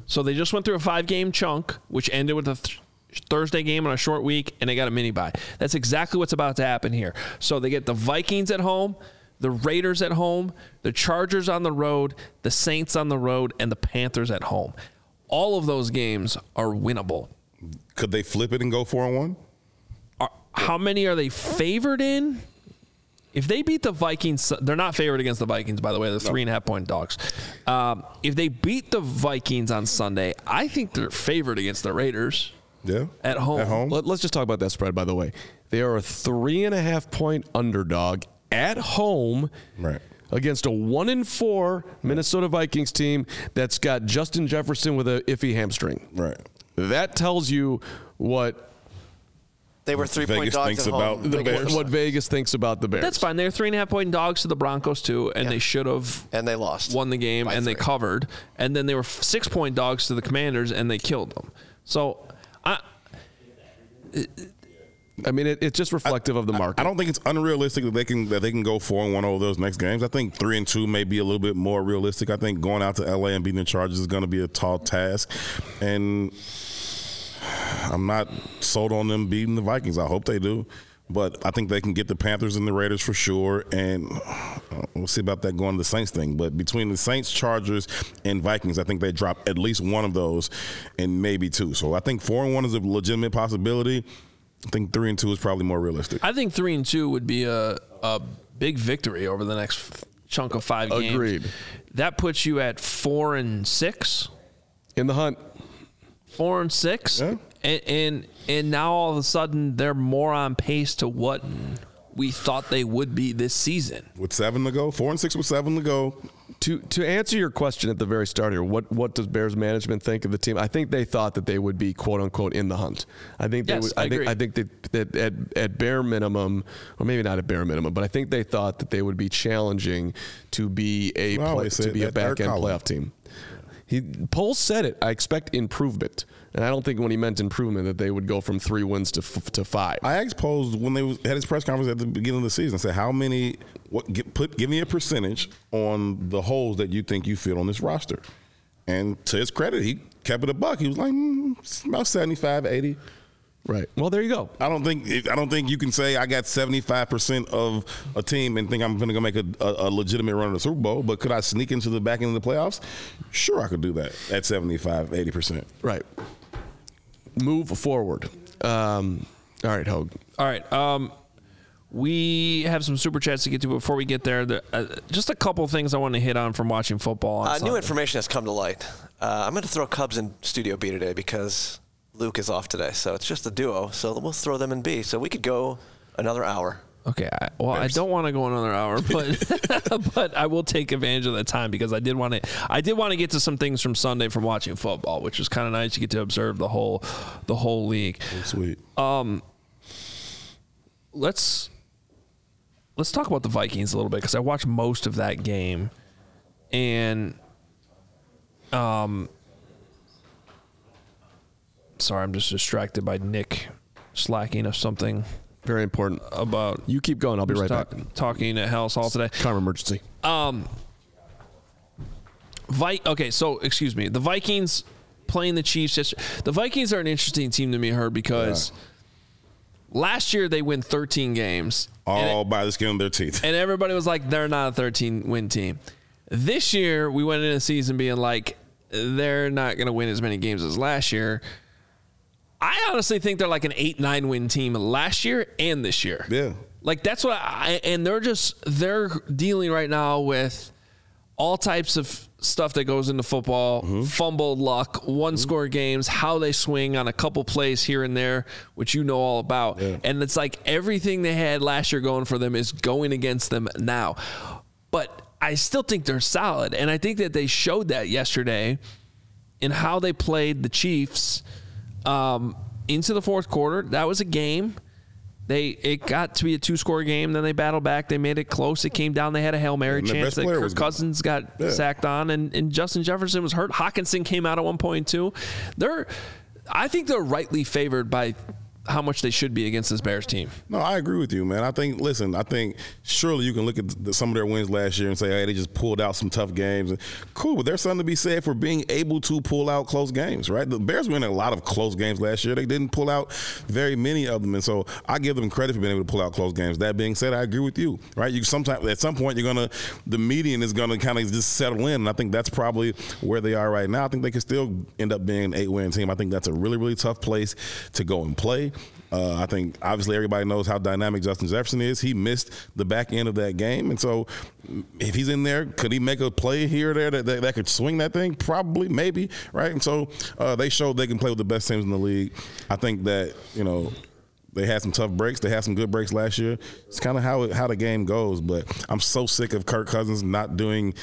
S1: So they just went through a five game chunk, which ended with a th- Thursday game on a short week, and they got a mini bye. That's exactly what's about to happen here. So they get the Vikings at home, the Raiders at home, the Chargers on the road, the Saints on the road, and the Panthers at home. All of those games are winnable.
S2: Could they flip it and go four and one?
S1: Are, how many are they favored in? If they beat the Vikings, they're not favored against the Vikings, by the way. They're three and a half point dogs. Um, if they beat the Vikings on Sunday, I think they're favored against the Raiders
S2: Yeah,
S1: at home.
S2: At home.
S3: Let, us just talk about that spread, by the way. They are a three and a half point underdog at home
S2: Right.
S3: against a one in four Minnesota Vikings team that's got Justin Jefferson with a iffy hamstring.
S2: Right.
S3: That tells you what
S4: They were three point dogs
S2: thinks
S4: at home.
S2: about the
S4: Big
S2: Bears.
S3: what Vegas thinks about the Bears.
S1: That's fine. They're three and a half point dogs to the Broncos too, and
S4: Yeah.
S1: they should have
S4: And they lost.
S1: won the game,
S4: by
S1: and they
S4: three.
S1: covered. And then they were six point dogs to the Commanders, and they killed them. So, I,
S3: I mean, it, it's just reflective of the market.
S2: I don't think it's unrealistic that they can that they can go four and one over those next games. I think three and two may be a little bit more realistic. I think going out to LA and beating the Chargers is going to be a tall task, and I'm not sold on them beating the Vikings. I hope they do, but I think they can get the Panthers and the Raiders for sure. And uh, we'll see about that going to the Saints thing. But between the Saints, Chargers, and Vikings, I think they drop at least one of those, and maybe two. So I think four and one is a legitimate possibility. I think three and two is probably more realistic.
S1: I think three and two would be a a big victory over the next chunk of five games.
S3: Agreed.
S1: That puts you at four and six.
S3: In the hunt,
S1: four and six,
S2: Yeah.
S1: and, and and now all of a sudden they're more on pace to what we thought they would be this season.
S2: with seven to go, four and six with seven to go.
S3: To to answer your question at the very start here, what what does Bears management think of the team? I think they thought that they would be quote unquote in the hunt. I think they
S1: Yes,
S3: would.
S1: I
S3: I, think
S1: agree.
S3: I think that, that at at bare minimum, or maybe not at bare minimum, but I think they thought that they would be challenging to be a
S2: Well,
S3: play, to be a
S2: that third
S3: back end
S2: column.
S3: playoff team. He Poles said it. I expect improvement, and I don't think when he meant improvement that they would go from three wins to f- to five.
S2: I asked Poles when they was, had his press conference at the beginning of the season. Said, "How many? What? Get, put give me a percentage on the holes that you think you fit on this roster." And to his credit, he kept it a buck. He was like, mm, about 75, 80.
S3: Right. Well, there you go.
S2: I don't think I don't think you can say I got seventy five percent of a team and think I'm going to go make a, a, a legitimate run in the Super Bowl. But could I sneak into the back end of the playoffs? Sure, I could do that at 75, 80 percent.
S3: Right. Move forward. Um, all right, Hoge.
S1: All right, um, we have some super chats to get to before we get there. The, uh, just a couple things I want to hit on from watching football. On
S4: Uh, new information has come to light. Uh, I'm going to throw Cubs in Studio B today because Luke is off today. So it's just a duo. So we'll throw them in B. So we could go another hour.
S1: Okay, I, well, I don't want to go another hour, but but I will take advantage of the time because I did want to. I did want to get to some things from Sunday from watching football, which was kind of nice. You get to observe the whole the whole league.
S2: Sweet.
S1: Um, Let's let's talk about the Vikings a little bit because I watched most of that game, and um, sorry, I'm just distracted by Nick slacking of something
S3: Very important.
S1: about
S3: You keep going. I'll be right
S1: talk-
S3: back.
S1: talking at House Hall today.
S3: Car emergency.
S1: Um, Vi- okay, so excuse me. The Vikings playing the Chiefs. Yesterday. The Vikings are an interesting team to me, Herb, because last year they win 13 games,
S2: All by the skin of their teeth.
S1: and everybody was like, they're not a 13 win team. This year we went into the season being like, they're not going to win as many games as last year. I honestly think they're like an eight nine win team last year and this year.
S2: Yeah.
S1: Like that's what I and they're just they're dealing right now with all types of stuff that goes into football, mm-hmm. fumbled luck, one mm-hmm. score games, how they swing on a couple plays here and there, which you know all about. And it's like everything they had last year going for them is going against them now. But I still think they're solid and I think that they showed that yesterday in how they played the Chiefs um, into the fourth quarter. That was a game. They it got to be a two score game. Then they battled back. They made it close. It came down. They had a hail mary
S2: And
S1: chance that Kirk. Cousins got
S2: Yeah.
S1: sacked on, and, and Justin Jefferson was hurt. Hockenson came out at one point too. They're, I think they're rightly favored by how much they should be against this Bears team.
S2: No, I agree with you, man. I think, listen, I think surely you can look at the, some of their wins last year and say, hey, they just pulled out some tough games. Cool, but there's something to be said for being able to pull out close games, right? The Bears were in a lot of close games last year. They didn't pull out very many of them, and so I give them credit for being able to pull out close games. That being said, I agree with you, right? You sometimes at some point you're gonna the median is gonna kind of just settle in, and I think that's probably where they are right now. I think they could still end up being an eight win team. I think that's a really really tough place to go and play. Uh, I think obviously everybody knows how dynamic Justin Jefferson is. He missed the back end of that game, and so if he's in there, could he make a play here or there that, that, that could swing that thing? Probably, maybe, right? And so uh, they showed they can play with the best teams in the league. I think that you know they had some tough breaks. They had some good breaks last year. It's kind of how it, how the game goes. But I'm so sick of Kirk Cousins not doing,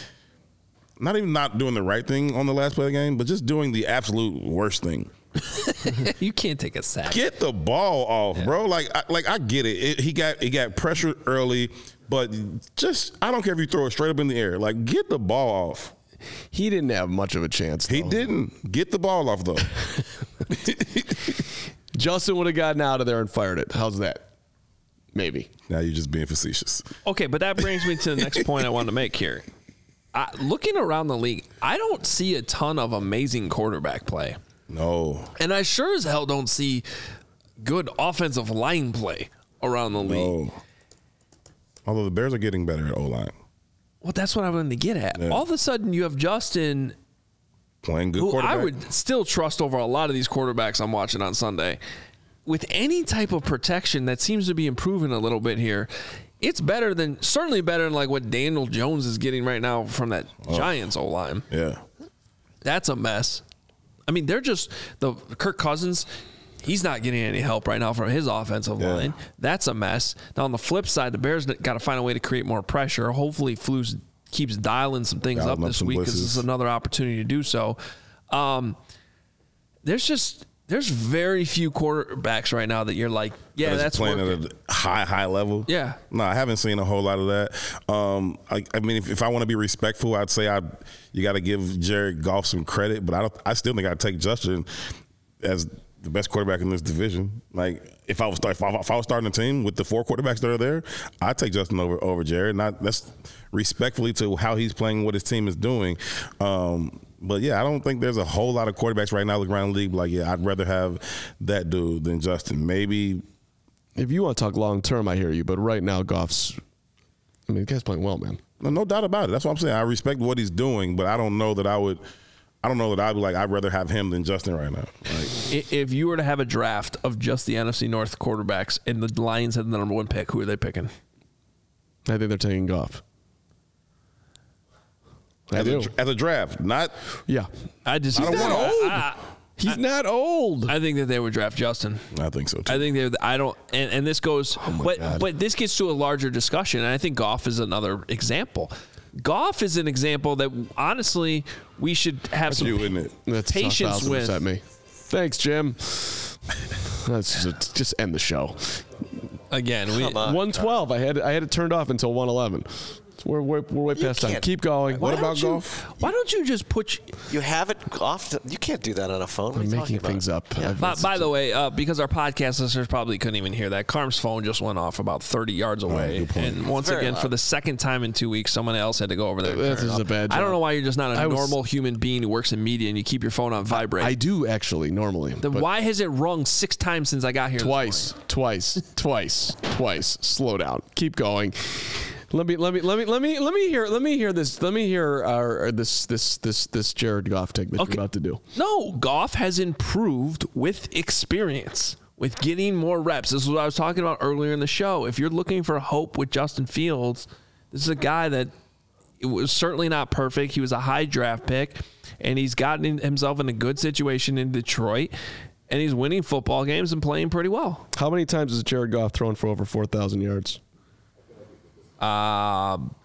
S2: not even not doing the right thing on the last play of the game, but just doing the absolute worst thing.
S1: you can't take a sack.
S2: Get the ball off, yeah. bro. Like, I, like I get it. it. He got he got pressured early, but just I don't care if you throw it straight up in the air. Like, get the ball off.
S3: He didn't have much of a chance. Though.
S2: He didn't get the ball off though.
S3: Justin would have gotten out of there and fired it. How's that? Maybe.
S2: Now you're just being facetious.
S1: Okay, but that brings me to the next point I want to make here. I, looking around the league, I don't see a ton of amazing quarterback play.
S2: No.
S1: And I sure as hell don't see good offensive line play around the league. No.
S2: Although the Bears are getting better at O line.
S1: Well, that's what I wanted to get at. Yeah. All of a sudden, you have Justin
S2: playing good. Who
S1: I would still trust over a lot of these quarterbacks I'm watching on Sunday. With any type of protection that seems to be improving a little bit here, it's better than certainly better than like what Daniel Jones is getting right now from that oh. Giants O line.
S2: Yeah,
S1: that's a mess. I mean, they're just the Kirk Cousins. He's not getting any help right now from his offensive yeah. line. That's a mess. Now on the flip side, the Bears got to find a way to create more pressure. Hopefully, Flus keeps dialing some things dialing up this week because it's another opportunity to do so. Um, there's just there's very few quarterbacks right now that you're like, yeah, that's
S2: playing
S1: working.
S2: at a high, high level.
S1: Yeah,
S2: no, I haven't seen a whole lot of that. Um, I, I, mean, if, if I want to be respectful, I'd say I you got to give Jared Goff some credit, but I don't. I still think I'd take Justin as the best quarterback in this division. Like if I was if I, if I was starting a team with the four quarterbacks that are there, I'd take Justin over over Jared. Not that's respectfully to how he's playing, what his team is doing. Um, but yeah, I don't think there's a whole lot of quarterbacks right now looking around the league. Like, yeah, I'd rather have that dude than Justin. Maybe.
S3: If you want to talk long term, I hear you. But right now, Goff's. I mean, the guy's playing well, man.
S2: No, no doubt about it. That's what I'm saying. I respect what he's doing, but I don't know that I would. I don't know that I'd be like I'd rather have him than Justin right now. Like,
S1: if you were to have a draft of just the NFC North quarterbacks and the Lions had the number one pick, who are they picking?
S3: I think they're taking Goff.
S2: As, a, as a draft, not
S3: yeah.
S1: I just
S2: I don't want old. I,
S3: He's I, not old.
S1: I think that they would draft Justin.
S2: I think so too.
S1: I think they. I don't. And, and this goes. Oh but God. but this gets to a larger discussion, and I think Goff is another example. Goff is an example that honestly we should have That's some
S2: you, isn't it?
S3: That's
S1: patience with.
S3: At me. Thanks, Jim. Let's just, just end the show.
S1: Again, we,
S3: on, 112. I had I had it turned off until 111. We're, we're, we're way past time. Keep going.
S2: What about
S1: you,
S2: golf?
S1: Why don't you just put?
S4: You have it off. The, you can't do that on a phone. What
S3: I'm making things up.
S1: Yeah. By, by the way, uh, because our podcast listeners probably couldn't even hear that, Carm's phone just went off about 30 yards away. And once again, loud. for the second time in two weeks, someone else had to go over there.
S3: This is a bad.
S1: I don't know why you're just not a I normal was, human being who works in media and you keep your phone on vibrate.
S3: I do actually normally.
S1: Then why has it rung six times since I got here?
S3: Twice, twice, twice, twice. Slow down. Keep going. Let me let me let me let me let me hear let me hear this let me hear uh, our, this this this this Jared Goff take that okay. you're about to do.
S1: No, Goff has improved with experience, with getting more reps. This is what I was talking about earlier in the show. If you're looking for hope with Justin Fields, this is a guy that it was certainly not perfect. He was a high draft pick, and he's gotten himself in a good situation in Detroit, and he's winning football games and playing pretty well.
S3: How many times has Jared Goff thrown for over four thousand yards?
S1: Um,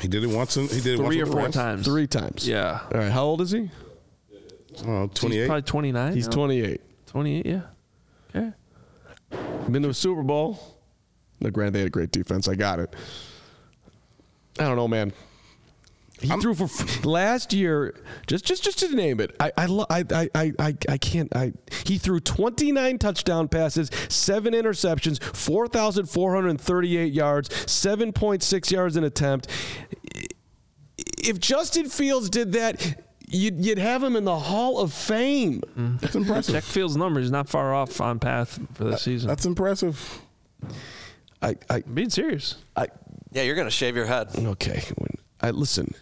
S2: he did it once. he did it
S1: three
S2: or
S1: four times.
S3: Three times.
S1: Yeah.
S3: All right. How old is he?
S2: Uh, 28.
S1: He's probably 29.
S3: He's 28.
S1: 28, yeah. Okay.
S3: Been to a Super Bowl. No, granted, they had a great defense. I got it. I don't know, man. He threw for last year. Just, just, just to name it, I, I, lo- I, I, I, I- I can't. I he threw 29 touchdown passes, seven interceptions, 4,438 yards, 7.6 yards an attempt. If Justin Fields did that, you'd, you'd have him in the Hall of Fame. Mm-hmm.
S2: That's impressive.
S1: Check Fields' numbers. Not far off on path for the season.
S2: That's impressive.
S3: I, I,
S1: I'm being serious.
S3: I,
S4: Yeah, you're gonna shave your head.
S3: okay. I listen.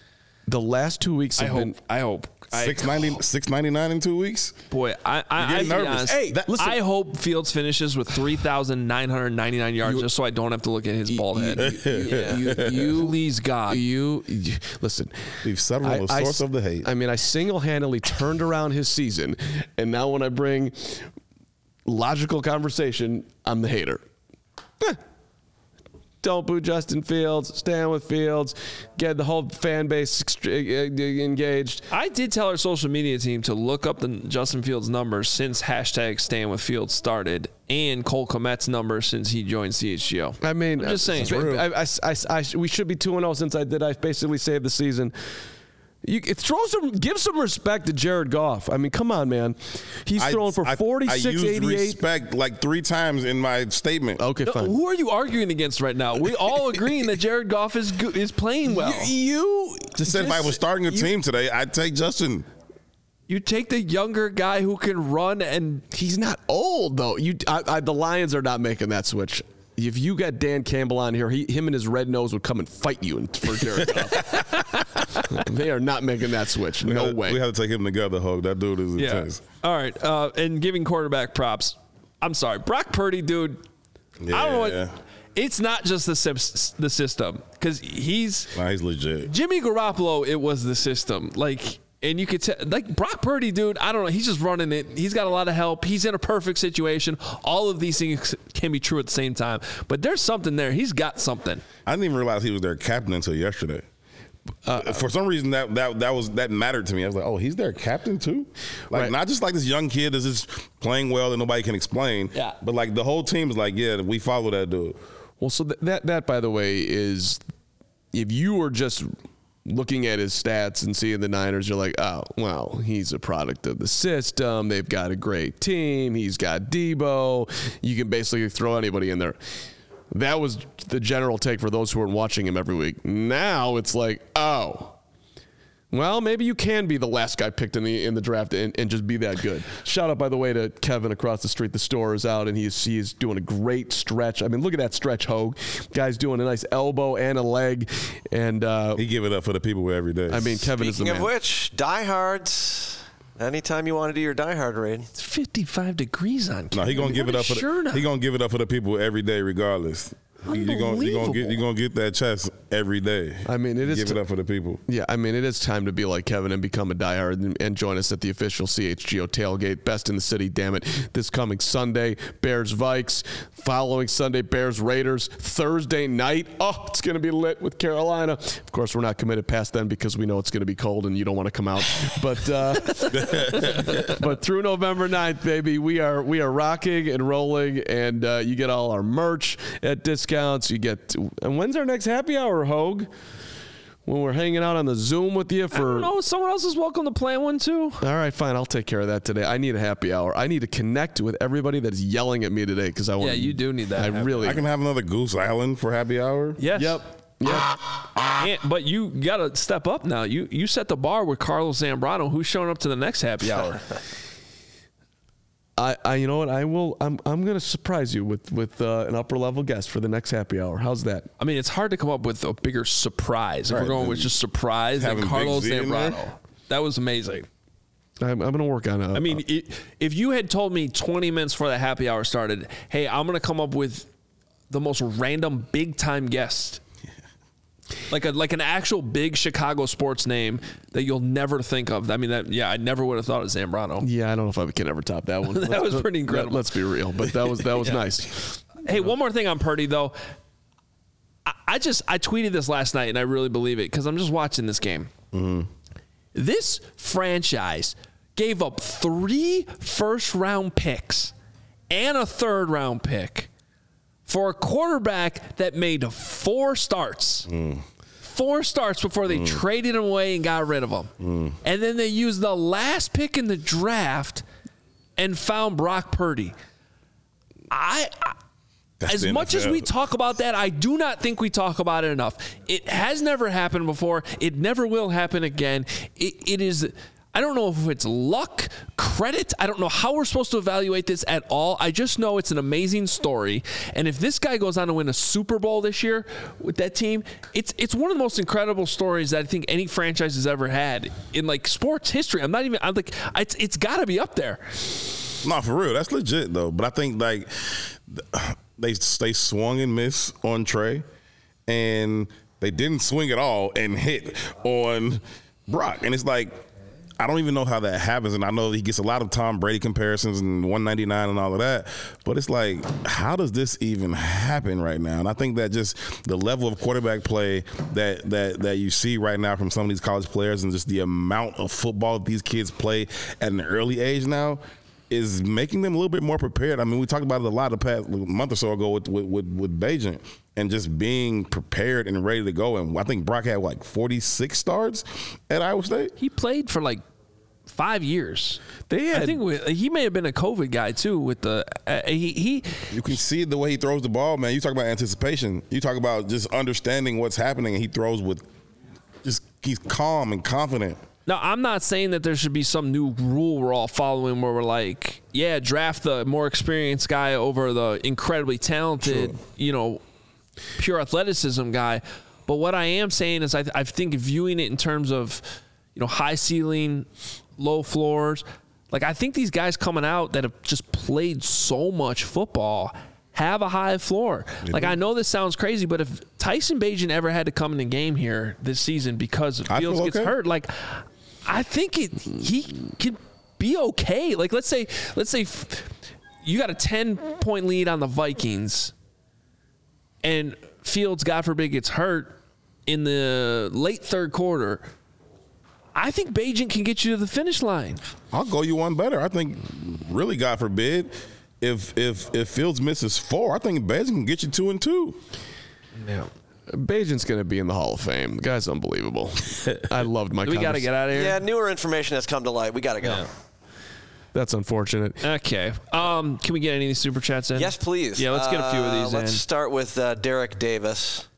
S3: The last two weeks
S1: I
S3: have
S1: hope.
S3: been.
S1: I hope. I-
S2: Six ninety six ninety nine in two weeks.
S1: Boy, I, I,
S2: You're
S1: I
S2: getting
S1: to be
S2: nervous.
S1: honest,
S3: Hey,
S1: that-
S3: listen.
S1: I hope Fields finishes with 3,999 yards just so I don't have to look at his bald head.
S4: Yeah.
S1: you, please God.
S3: You, you listen.
S2: We've settled on the
S3: I- I
S2: source of the hate.
S3: I mean, I single-handedly turned around his season, and now when I bring logical conversation, I'm the hater. Eh. Don't boo Justin Fields. Stand with Fields. Get the whole fan base uh, engaged.
S1: I did tell our social media team to look up the Justin Fields numbers since hashtag Stand with Fields started, and Cole Kmet's numbers since he joined CHGO.
S3: I mean,
S1: I'm just saying.
S3: I, I, I, I, we should be two and zero since I did. I basically saved the season. You it throw some, give some respect to Jared Goff. I mean, come on, man. He's
S2: I-
S3: throwing for
S2: I-
S3: forty
S2: I
S3: six
S2: used
S3: eighty eight.
S2: respect like three times in my statement.
S3: Okay,
S1: No,
S3: fine.
S1: who are you arguing against right now? We all agreeing that Jared Goff is go- is playing well.
S3: You
S2: Just said if I was starting a
S3: you-
S2: team today, I'd take Justin.
S1: You take the younger guy who can run and
S3: He's not old though. You, I, I, the Lions are not making that switch. If you got Dan Campbell on here, he, him and his red nose would come and fight you in- for Jared Goff. they are not making that switch.
S2: We
S3: No
S2: had-
S3: way.
S2: We have to take him together, Hoge. That dude is intense.
S1: All right. Uh, and giving quarterback props. I'm sorry. Brock Purdy, dude. I don't know what. It's not just the the system because he's
S2: Nah, he's legit.
S1: Jimmy Garoppolo. It was the system. Like, and you could tell, like Brock Purdy, dude. I don't know. He's just running it. He's got a lot of help. He's in a perfect situation. All of these things can be true at the same time. But there's something there. He's got something.
S2: I didn't even realize he was their captain until yesterday. Uh, For some reason, that that that was that mattered to me. I was like, oh, he's their captain too. Like
S3: Right.
S2: not just like this young kid that's just playing well that nobody can explain.
S1: Yeah.
S2: But like the whole team is like, yeah, we follow that dude.
S3: Well, so th- that that by the way is if you were just looking at his stats and seeing the Niners, you're like, oh, well, he's a product of the system. They've got a great team. He's got Deebo. You can basically throw anybody in there. That was the general take for those who weren't watching him every week. Now it's like, oh. Well, maybe you can be the last guy picked in the in the draft and, and just be that good. Shout out, by the way, to Kevin across the street. The store is out and he's he's doing a great stretch. I mean, look at that stretch, Hoge. Guy's doing a nice elbow and a leg, and uh,
S2: He give it up for the people every day.
S3: I mean, Kevin is the
S4: Speaking
S3: man.
S4: of which, diehards. Anytime you want to do your diehard raid,
S1: It's 55 degrees on.
S2: no, he gonna give it up for
S1: sure
S2: the, he gonna give it up for the people every day, regardless. You gonna you're gonna get
S1: Unbelievable.
S2: you gonna get that chest every day.
S3: I mean, it is
S2: give
S3: t-
S2: it up for the people.
S3: Yeah, I mean, it is time to be like Kevin and become a diehard and, and join us at the official CHGO tailgate. Best in the city, damn it. This coming Sunday, Bears Vikes. Following Sunday, Bears Raiders. Thursday night, oh, it's going to be lit with Carolina. Of course, we're not committed past then because we know it's going to be cold and you don't want to come out. But uh, but through November 9th, baby, we are we are rocking and rolling, and uh, you get all our merch at discounts. You get and when's our next happy hour, Hoge? When we're hanging out on the Zoom with you for.
S1: don't. Someone else is welcome to plan one too.
S3: All right, fine. I'll take care of that today. I need a happy hour. I need to connect with everybody that's yelling at me today because I want.
S1: Yeah, you do need that
S3: I
S1: happy
S3: really.
S2: I can have another Goose Island for happy hour.
S1: Yes.
S3: Yep. Yep.
S1: And- but you got to step up now. You you set the bar with Carlos Zambrano, who's showing up to the next happy hour.
S3: I, I, you know what? I will. I'm, I'm going to surprise you with with uh, an upper level guest for the next happy hour. How's that?
S1: I mean, it's hard to come up with a bigger surprise. If
S2: Right,
S1: we're going with just surprise than
S2: having Big
S1: Carlos
S2: Z in there?
S1: Zambrano. That was amazing.
S3: I'm, I'm going to work on it.
S1: I mean, it, if you had told me 20 minutes before the happy hour started, hey, I'm going to come up with the most random big time guest. Like a like an actual big Chicago sports name that you'll never think of. I mean, that yeah, I never would have thought of Zambrano.
S3: yeah, I don't know if I can ever top that one.
S1: That
S3: Let's-
S1: was pretty
S3: let-
S1: incredible.
S3: Let's be real, but that was that was nice.
S1: Hey, one more thing on Purdy though. I, I just I tweeted this last night and I really believe it because I'm just watching this game. Mm-hmm. This franchise gave up three first round picks and a third round pick for a quarterback that made four starts. four starts before they traded him away and got rid of him. And then they used the last pick in the draft and found Brock Purdy. I, I as much as we talk about that, I do not think we talk about it enough. It has never happened before. It never will happen again. It, it is. I don't know if it's luck, credit. I don't know how we're supposed to evaluate this at all. I just know it's an amazing story. And if this guy goes on to win a Super Bowl this year with that team, it's it's one of the most incredible stories that I think any franchise has ever had in like sports history. I'm not even. I'm like, it's it's got to be up there.
S2: No, for real, that's legit though. But I think like they they swung and missed on Trey, and they didn't swing at all and hit on Brock. And it's like I don't even know how that happens. And I know he gets a lot of Tom Brady comparisons and 199 and all of that. But it's like, how does this even happen right now? And I think that just the level of quarterback play that that that you see right now from some of these college players and just the amount of football that these kids play at an early age now is making them a little bit more prepared. I mean, we talked about it a lot the past month or so ago with with with, with Bagent and just being prepared and ready to go. And I think Brock had like 46 starts at Iowa State.
S1: He played for like five years.
S3: They
S1: I think we, he may have been a COVID guy too. With the uh, he he
S2: You can see the way he throws the ball, man. You talk about anticipation. You talk about just understanding what's happening, and he throws with just he's calm and confident.
S1: Now, I'm not saying that there should be some new rule we're all following where we're like, yeah, draft the more experienced guy over the incredibly talented, you know, pure athleticism guy. But what I am saying is, I, I think viewing it in terms of, you know, high ceiling, low floors. Like, I think these guys coming out that have just played so much football have a high floor. Like, I know this sounds crazy, but if Tyson Bagent ever had to come in the game here this season because Fields gets
S2: okay.
S1: hurt, like, I think it he can be okay. Like, let's say, let's say you got a 10 point lead on the Vikings and Fields, God forbid, gets hurt in the late third quarter. I think Bagent can get you to the finish line.
S2: I'll go you one better. I think, really, God forbid, if if if Fields misses four, I think Bez can get you two and two.
S1: Yeah.
S3: Bagent's going to be in the Hall of Fame. The guy's unbelievable. I loved my.
S1: We got to get out of here.
S4: Yeah, newer information has come to light. We got to go.
S3: That's unfortunate.
S1: Okay. Um, can we get any of these super chats in?
S4: Yes, please.
S1: Yeah, let's get a few of
S4: Uh,
S1: these
S4: Let's
S1: in.
S4: start with uh, Derek Davis.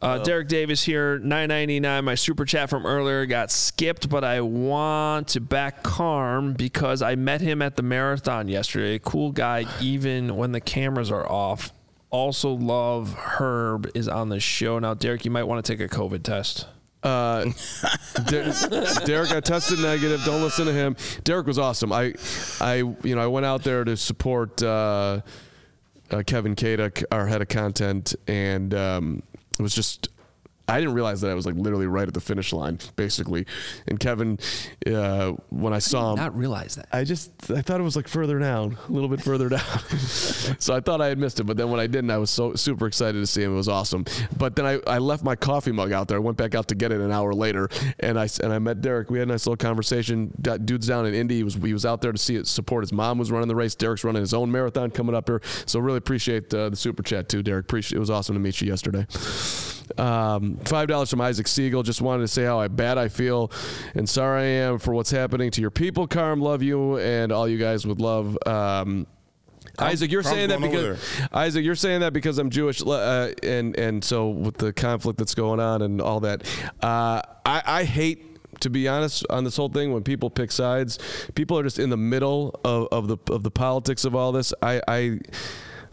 S1: Uh, Derek Davis here, nine ninety nine. My super chat from earlier got skipped, but I want to back Carm because I met him at the marathon yesterday. Cool guy, even when the cameras are off. Also, love Herb is on the show now. Derek, you might want to take a COVID test.
S3: Uh, Der- Derek, I tested negative. Don't listen to him. Derek was awesome. I, I, you know, I went out there to support uh, uh, Kevin Kadek, our head of content, and um, it was just. I didn't realize that I was like literally right at the finish line, basically. And Kevin, uh, when I saw him,
S1: Not realize that.
S3: I just I thought it was like further down, a little bit further down. so I thought I had missed it, but then when I didn't, I was so super excited to see him. It was awesome. But then I, I left my coffee mug out there. I went back out to get it an hour later, and I and I met Derek. We had a nice little conversation. Dude's down in Indy. He was he was out there to see it support. His mom was running the race. Derek's running his own marathon coming up here. So really appreciate uh, the super chat too, Derek. Appreciate it was awesome to meet you yesterday. Um, Five dollars from Isaac Siegel. Just wanted to say how I bad I feel and sorry I am for what's happening to your people. Carm, love you, and all you guys would love. Um, Isaac, you're saying that because Isaac, you're saying that because I'm Jewish, uh, and and so with the conflict that's going on and all that, uh, I, I hate. To be honest, on this whole thing, when people pick sides, people are just in the middle of, of the of the politics of all this. I, I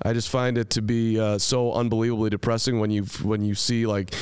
S3: I just find it to be uh, so unbelievably depressing when you when you see like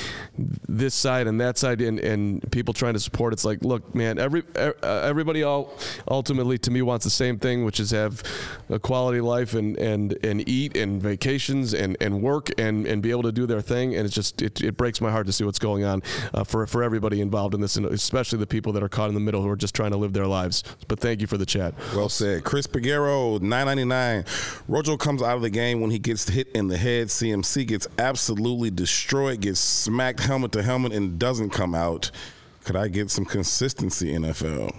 S3: this side and that side and, and people trying to support. It's like, look, man, every uh, everybody all ultimately to me wants the same thing, which is have a quality life and and and eat and vacations and, and work and, and be able to do their thing. And it's just it, it breaks my heart to see what's going on uh, for for everybody involved in this, and especially the people that are caught in the middle who are just trying to live their lives. But thank you for the chat.
S2: Well said. Chris Piguero, nine ninety nine. Rojo comes out of the game when he gets hit in the head. CMC gets absolutely destroyed, gets smacked helmet to helmet, and doesn't come out. Could I get some consistency, NFL?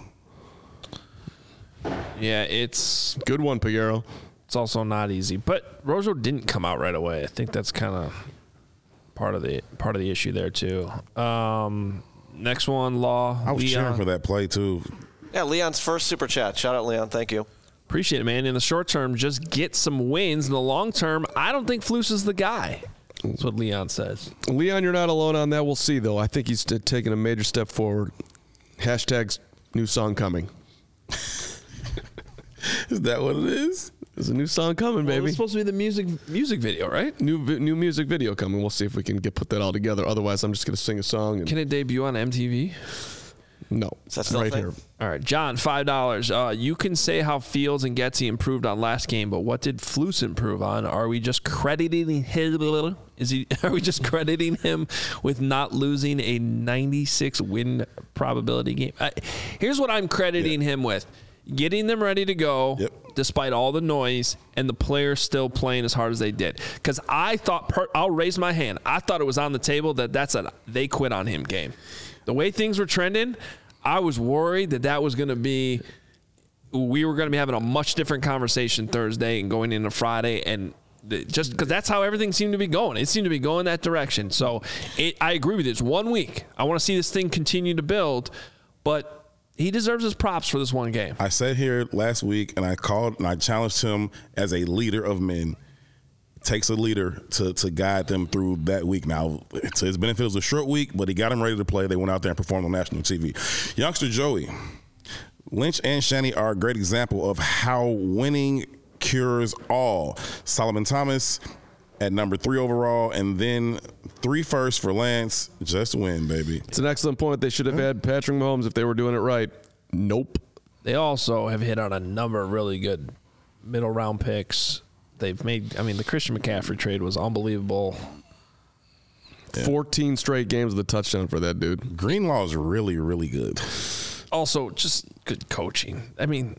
S1: Yeah, it's
S3: Good one, Piguero.
S1: it's also not easy. But Rojo didn't come out right away. I think that's kind of part of the part of the issue there too. Um, next one, Law.
S2: I was
S1: Leon.
S2: cheering for that play too.
S4: Yeah, Leon's first super chat. Shout out, Leon. Thank you.
S1: Appreciate it, man. In the short term, just get some wins. In the long term, I don't think Flus is the guy. That's what Leon says.
S3: Leon, you're not alone on that. We'll see, though. I think he's taking a major step forward. Hashtags new song coming.
S2: Is that what it is?
S3: There's a new song coming,
S1: Well,
S3: baby.
S1: it's supposed to be the music music video, right?
S3: new vi- new music video coming. We'll see if we can get put that all together. Otherwise, I'm just gonna sing a song. And,
S1: Can it debut on MTV?
S3: No,
S4: Is that still
S3: right
S4: thing?
S3: here.
S1: All right, John, five dollars. Uh, you can say how Fields and Getsy improved on last game, but what did Flus improve on? Are we just crediting him? Is he? Are we just crediting him with not losing a 96 win probability game? I, here's what I'm crediting him with: getting them ready to go,
S2: Yep.
S1: despite all the noise, and the players still playing as hard as they did. Because I thought, per, I'll raise my hand. I thought it was on the table that that's a they quit on him game. The way things were trending, I was worried that that was going to be. We were going to be having a much different conversation Thursday and going into Friday, and just because that's how everything seemed to be going. It seemed to be going that direction. So it, I agree with you. It's one week. I want to see this thing continue to build, but he deserves his props for this one game.
S2: I sat here last week and I called and I challenged him as a leader of men. It takes a leader to to guide them through that week. Now, to his benefit, it was a short week, but he got them ready to play. They went out there and performed on national TV. Youngster Joey, Lynch and Shanny are a great example of how winning cures all. Solomon Thomas at number three overall, and then three first for Lance. Just win, baby.
S3: It's an excellent point. They should have had Patrick Mahomes if they were doing it right. Nope.
S1: They also have hit on a number of really good middle round picks. They've made, I mean, the Christian McCaffrey trade was unbelievable.
S3: 14 straight games with a touchdown for that dude.
S2: Greenlaw is really, really good.
S1: Also, just good coaching. I mean,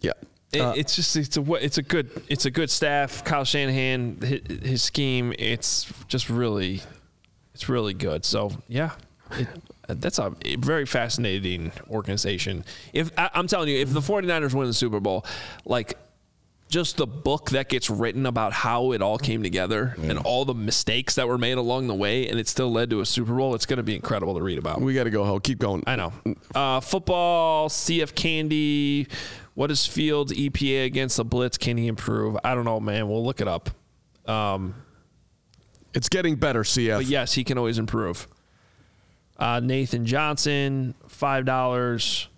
S3: Yeah.
S1: it,
S3: Uh,
S1: it's just it's a it's a good it's a good staff. Kyle Shanahan, his, his scheme, it's just really it's really good. So yeah, it, that's a very fascinating organization. If I, I'm telling you, if the 49ers win the Super Bowl, like just the book that gets written about how it all came together and all the mistakes that were made along the way, and it still led to a Super Bowl, it's going to be incredible to read about.
S3: we got to go, Ho. Keep going.
S1: I know. Uh, football, CF Candy. What is Fields EPA against the Blitz? Can he improve? I don't know, man. We'll look it up. Um,
S3: It's getting better, CF.
S1: but yes, he can always improve. Uh, Nathan Johnson, five dollars.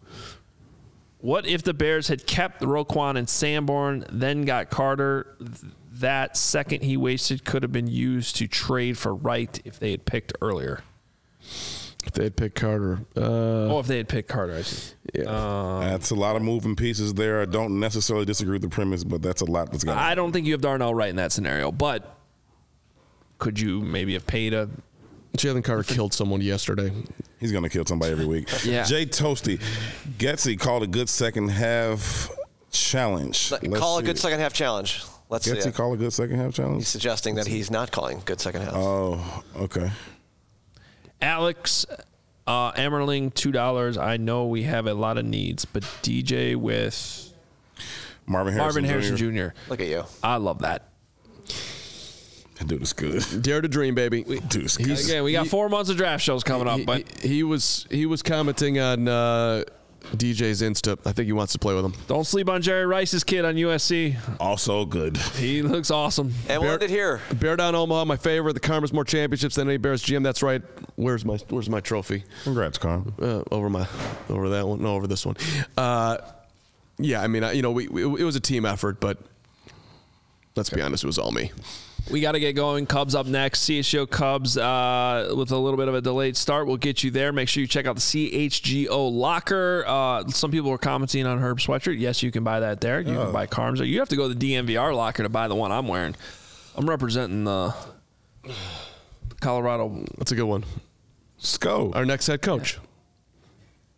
S1: What if the Bears had kept Roquan and Sanborn, then got Carter? That second he wasted could have been used to trade for Wright if they had picked earlier.
S3: If they had picked Carter. Uh,
S1: oh, if they had picked Carter, I see.
S3: yeah.
S2: That's a lot of moving pieces there. I don't necessarily disagree with the premise, but that's a lot that's got.
S1: I don't think you have Darnell Wright in that scenario, but could you maybe have paid a
S3: Jalen Carter killed someone yesterday.
S2: He's gonna kill somebody every week.
S1: Yeah.
S2: Jay Toasty, Getsy called a good second half challenge.
S4: Let-
S2: Let's
S4: call a good
S2: it.
S4: second half challenge. Let's see.
S2: Getsy
S4: it.
S2: call a good second half challenge?
S4: He's
S2: challenge.
S4: suggesting that he's not calling good second half.
S2: Oh, okay.
S1: Alex uh, Emmerling two dollars? I know we have a lot of needs, but DJ with
S2: Marvin Harrison.
S1: Marvin Harrison
S2: Jr.
S1: Jr.
S4: Look at you.
S1: I love that.
S2: That dude is good.
S3: Dare to dream, baby.
S2: Dude is good.
S1: Again, we got
S3: he-
S1: four months of draft shows coming up, but
S3: he, he was he was commenting on uh, DJ's Insta. I think he wants to play with him.
S1: don't sleep on Jerry Rice's kid on USC.
S2: Also good.
S1: He looks awesome.
S4: And we'll end it here.
S3: Bear Down Omaha, my favorite. The Karma's more championships than any Bears GM. That's right. Where's my Where's my trophy?
S2: Congrats, Carm.
S3: Uh, over my over that one. No, over this one. Uh, yeah, I mean, I, you know, we, we it was a team effort, but let's be honest, it was all me.
S1: We got to get going. Cubs up next. CHGO Cubs uh, with a little bit of a delayed start. We'll get you there. Make sure you check out the CHGO locker. Uh, some people were commenting on Herb sweatshirt. Yes, you can buy that there. You can buy Carms. You have to go to the DMVR locker to buy the one I'm wearing. I'm representing the Colorado.
S3: That's a good one.
S2: Sco.
S3: Our next head coach,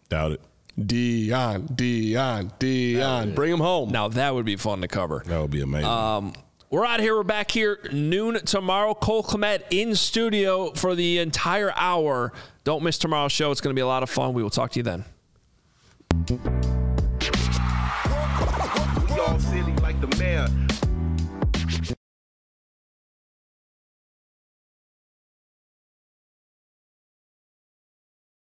S2: Doubt it.
S3: Deion, Deion, Deion. Bring him home.
S1: Now that would be fun to cover.
S2: That would be amazing.
S1: Um, we're out here. We're back here noon tomorrow. Cole Kmet in studio for the entire hour. Don't miss tomorrow's show. It's going to be a lot of fun. We will talk to you then.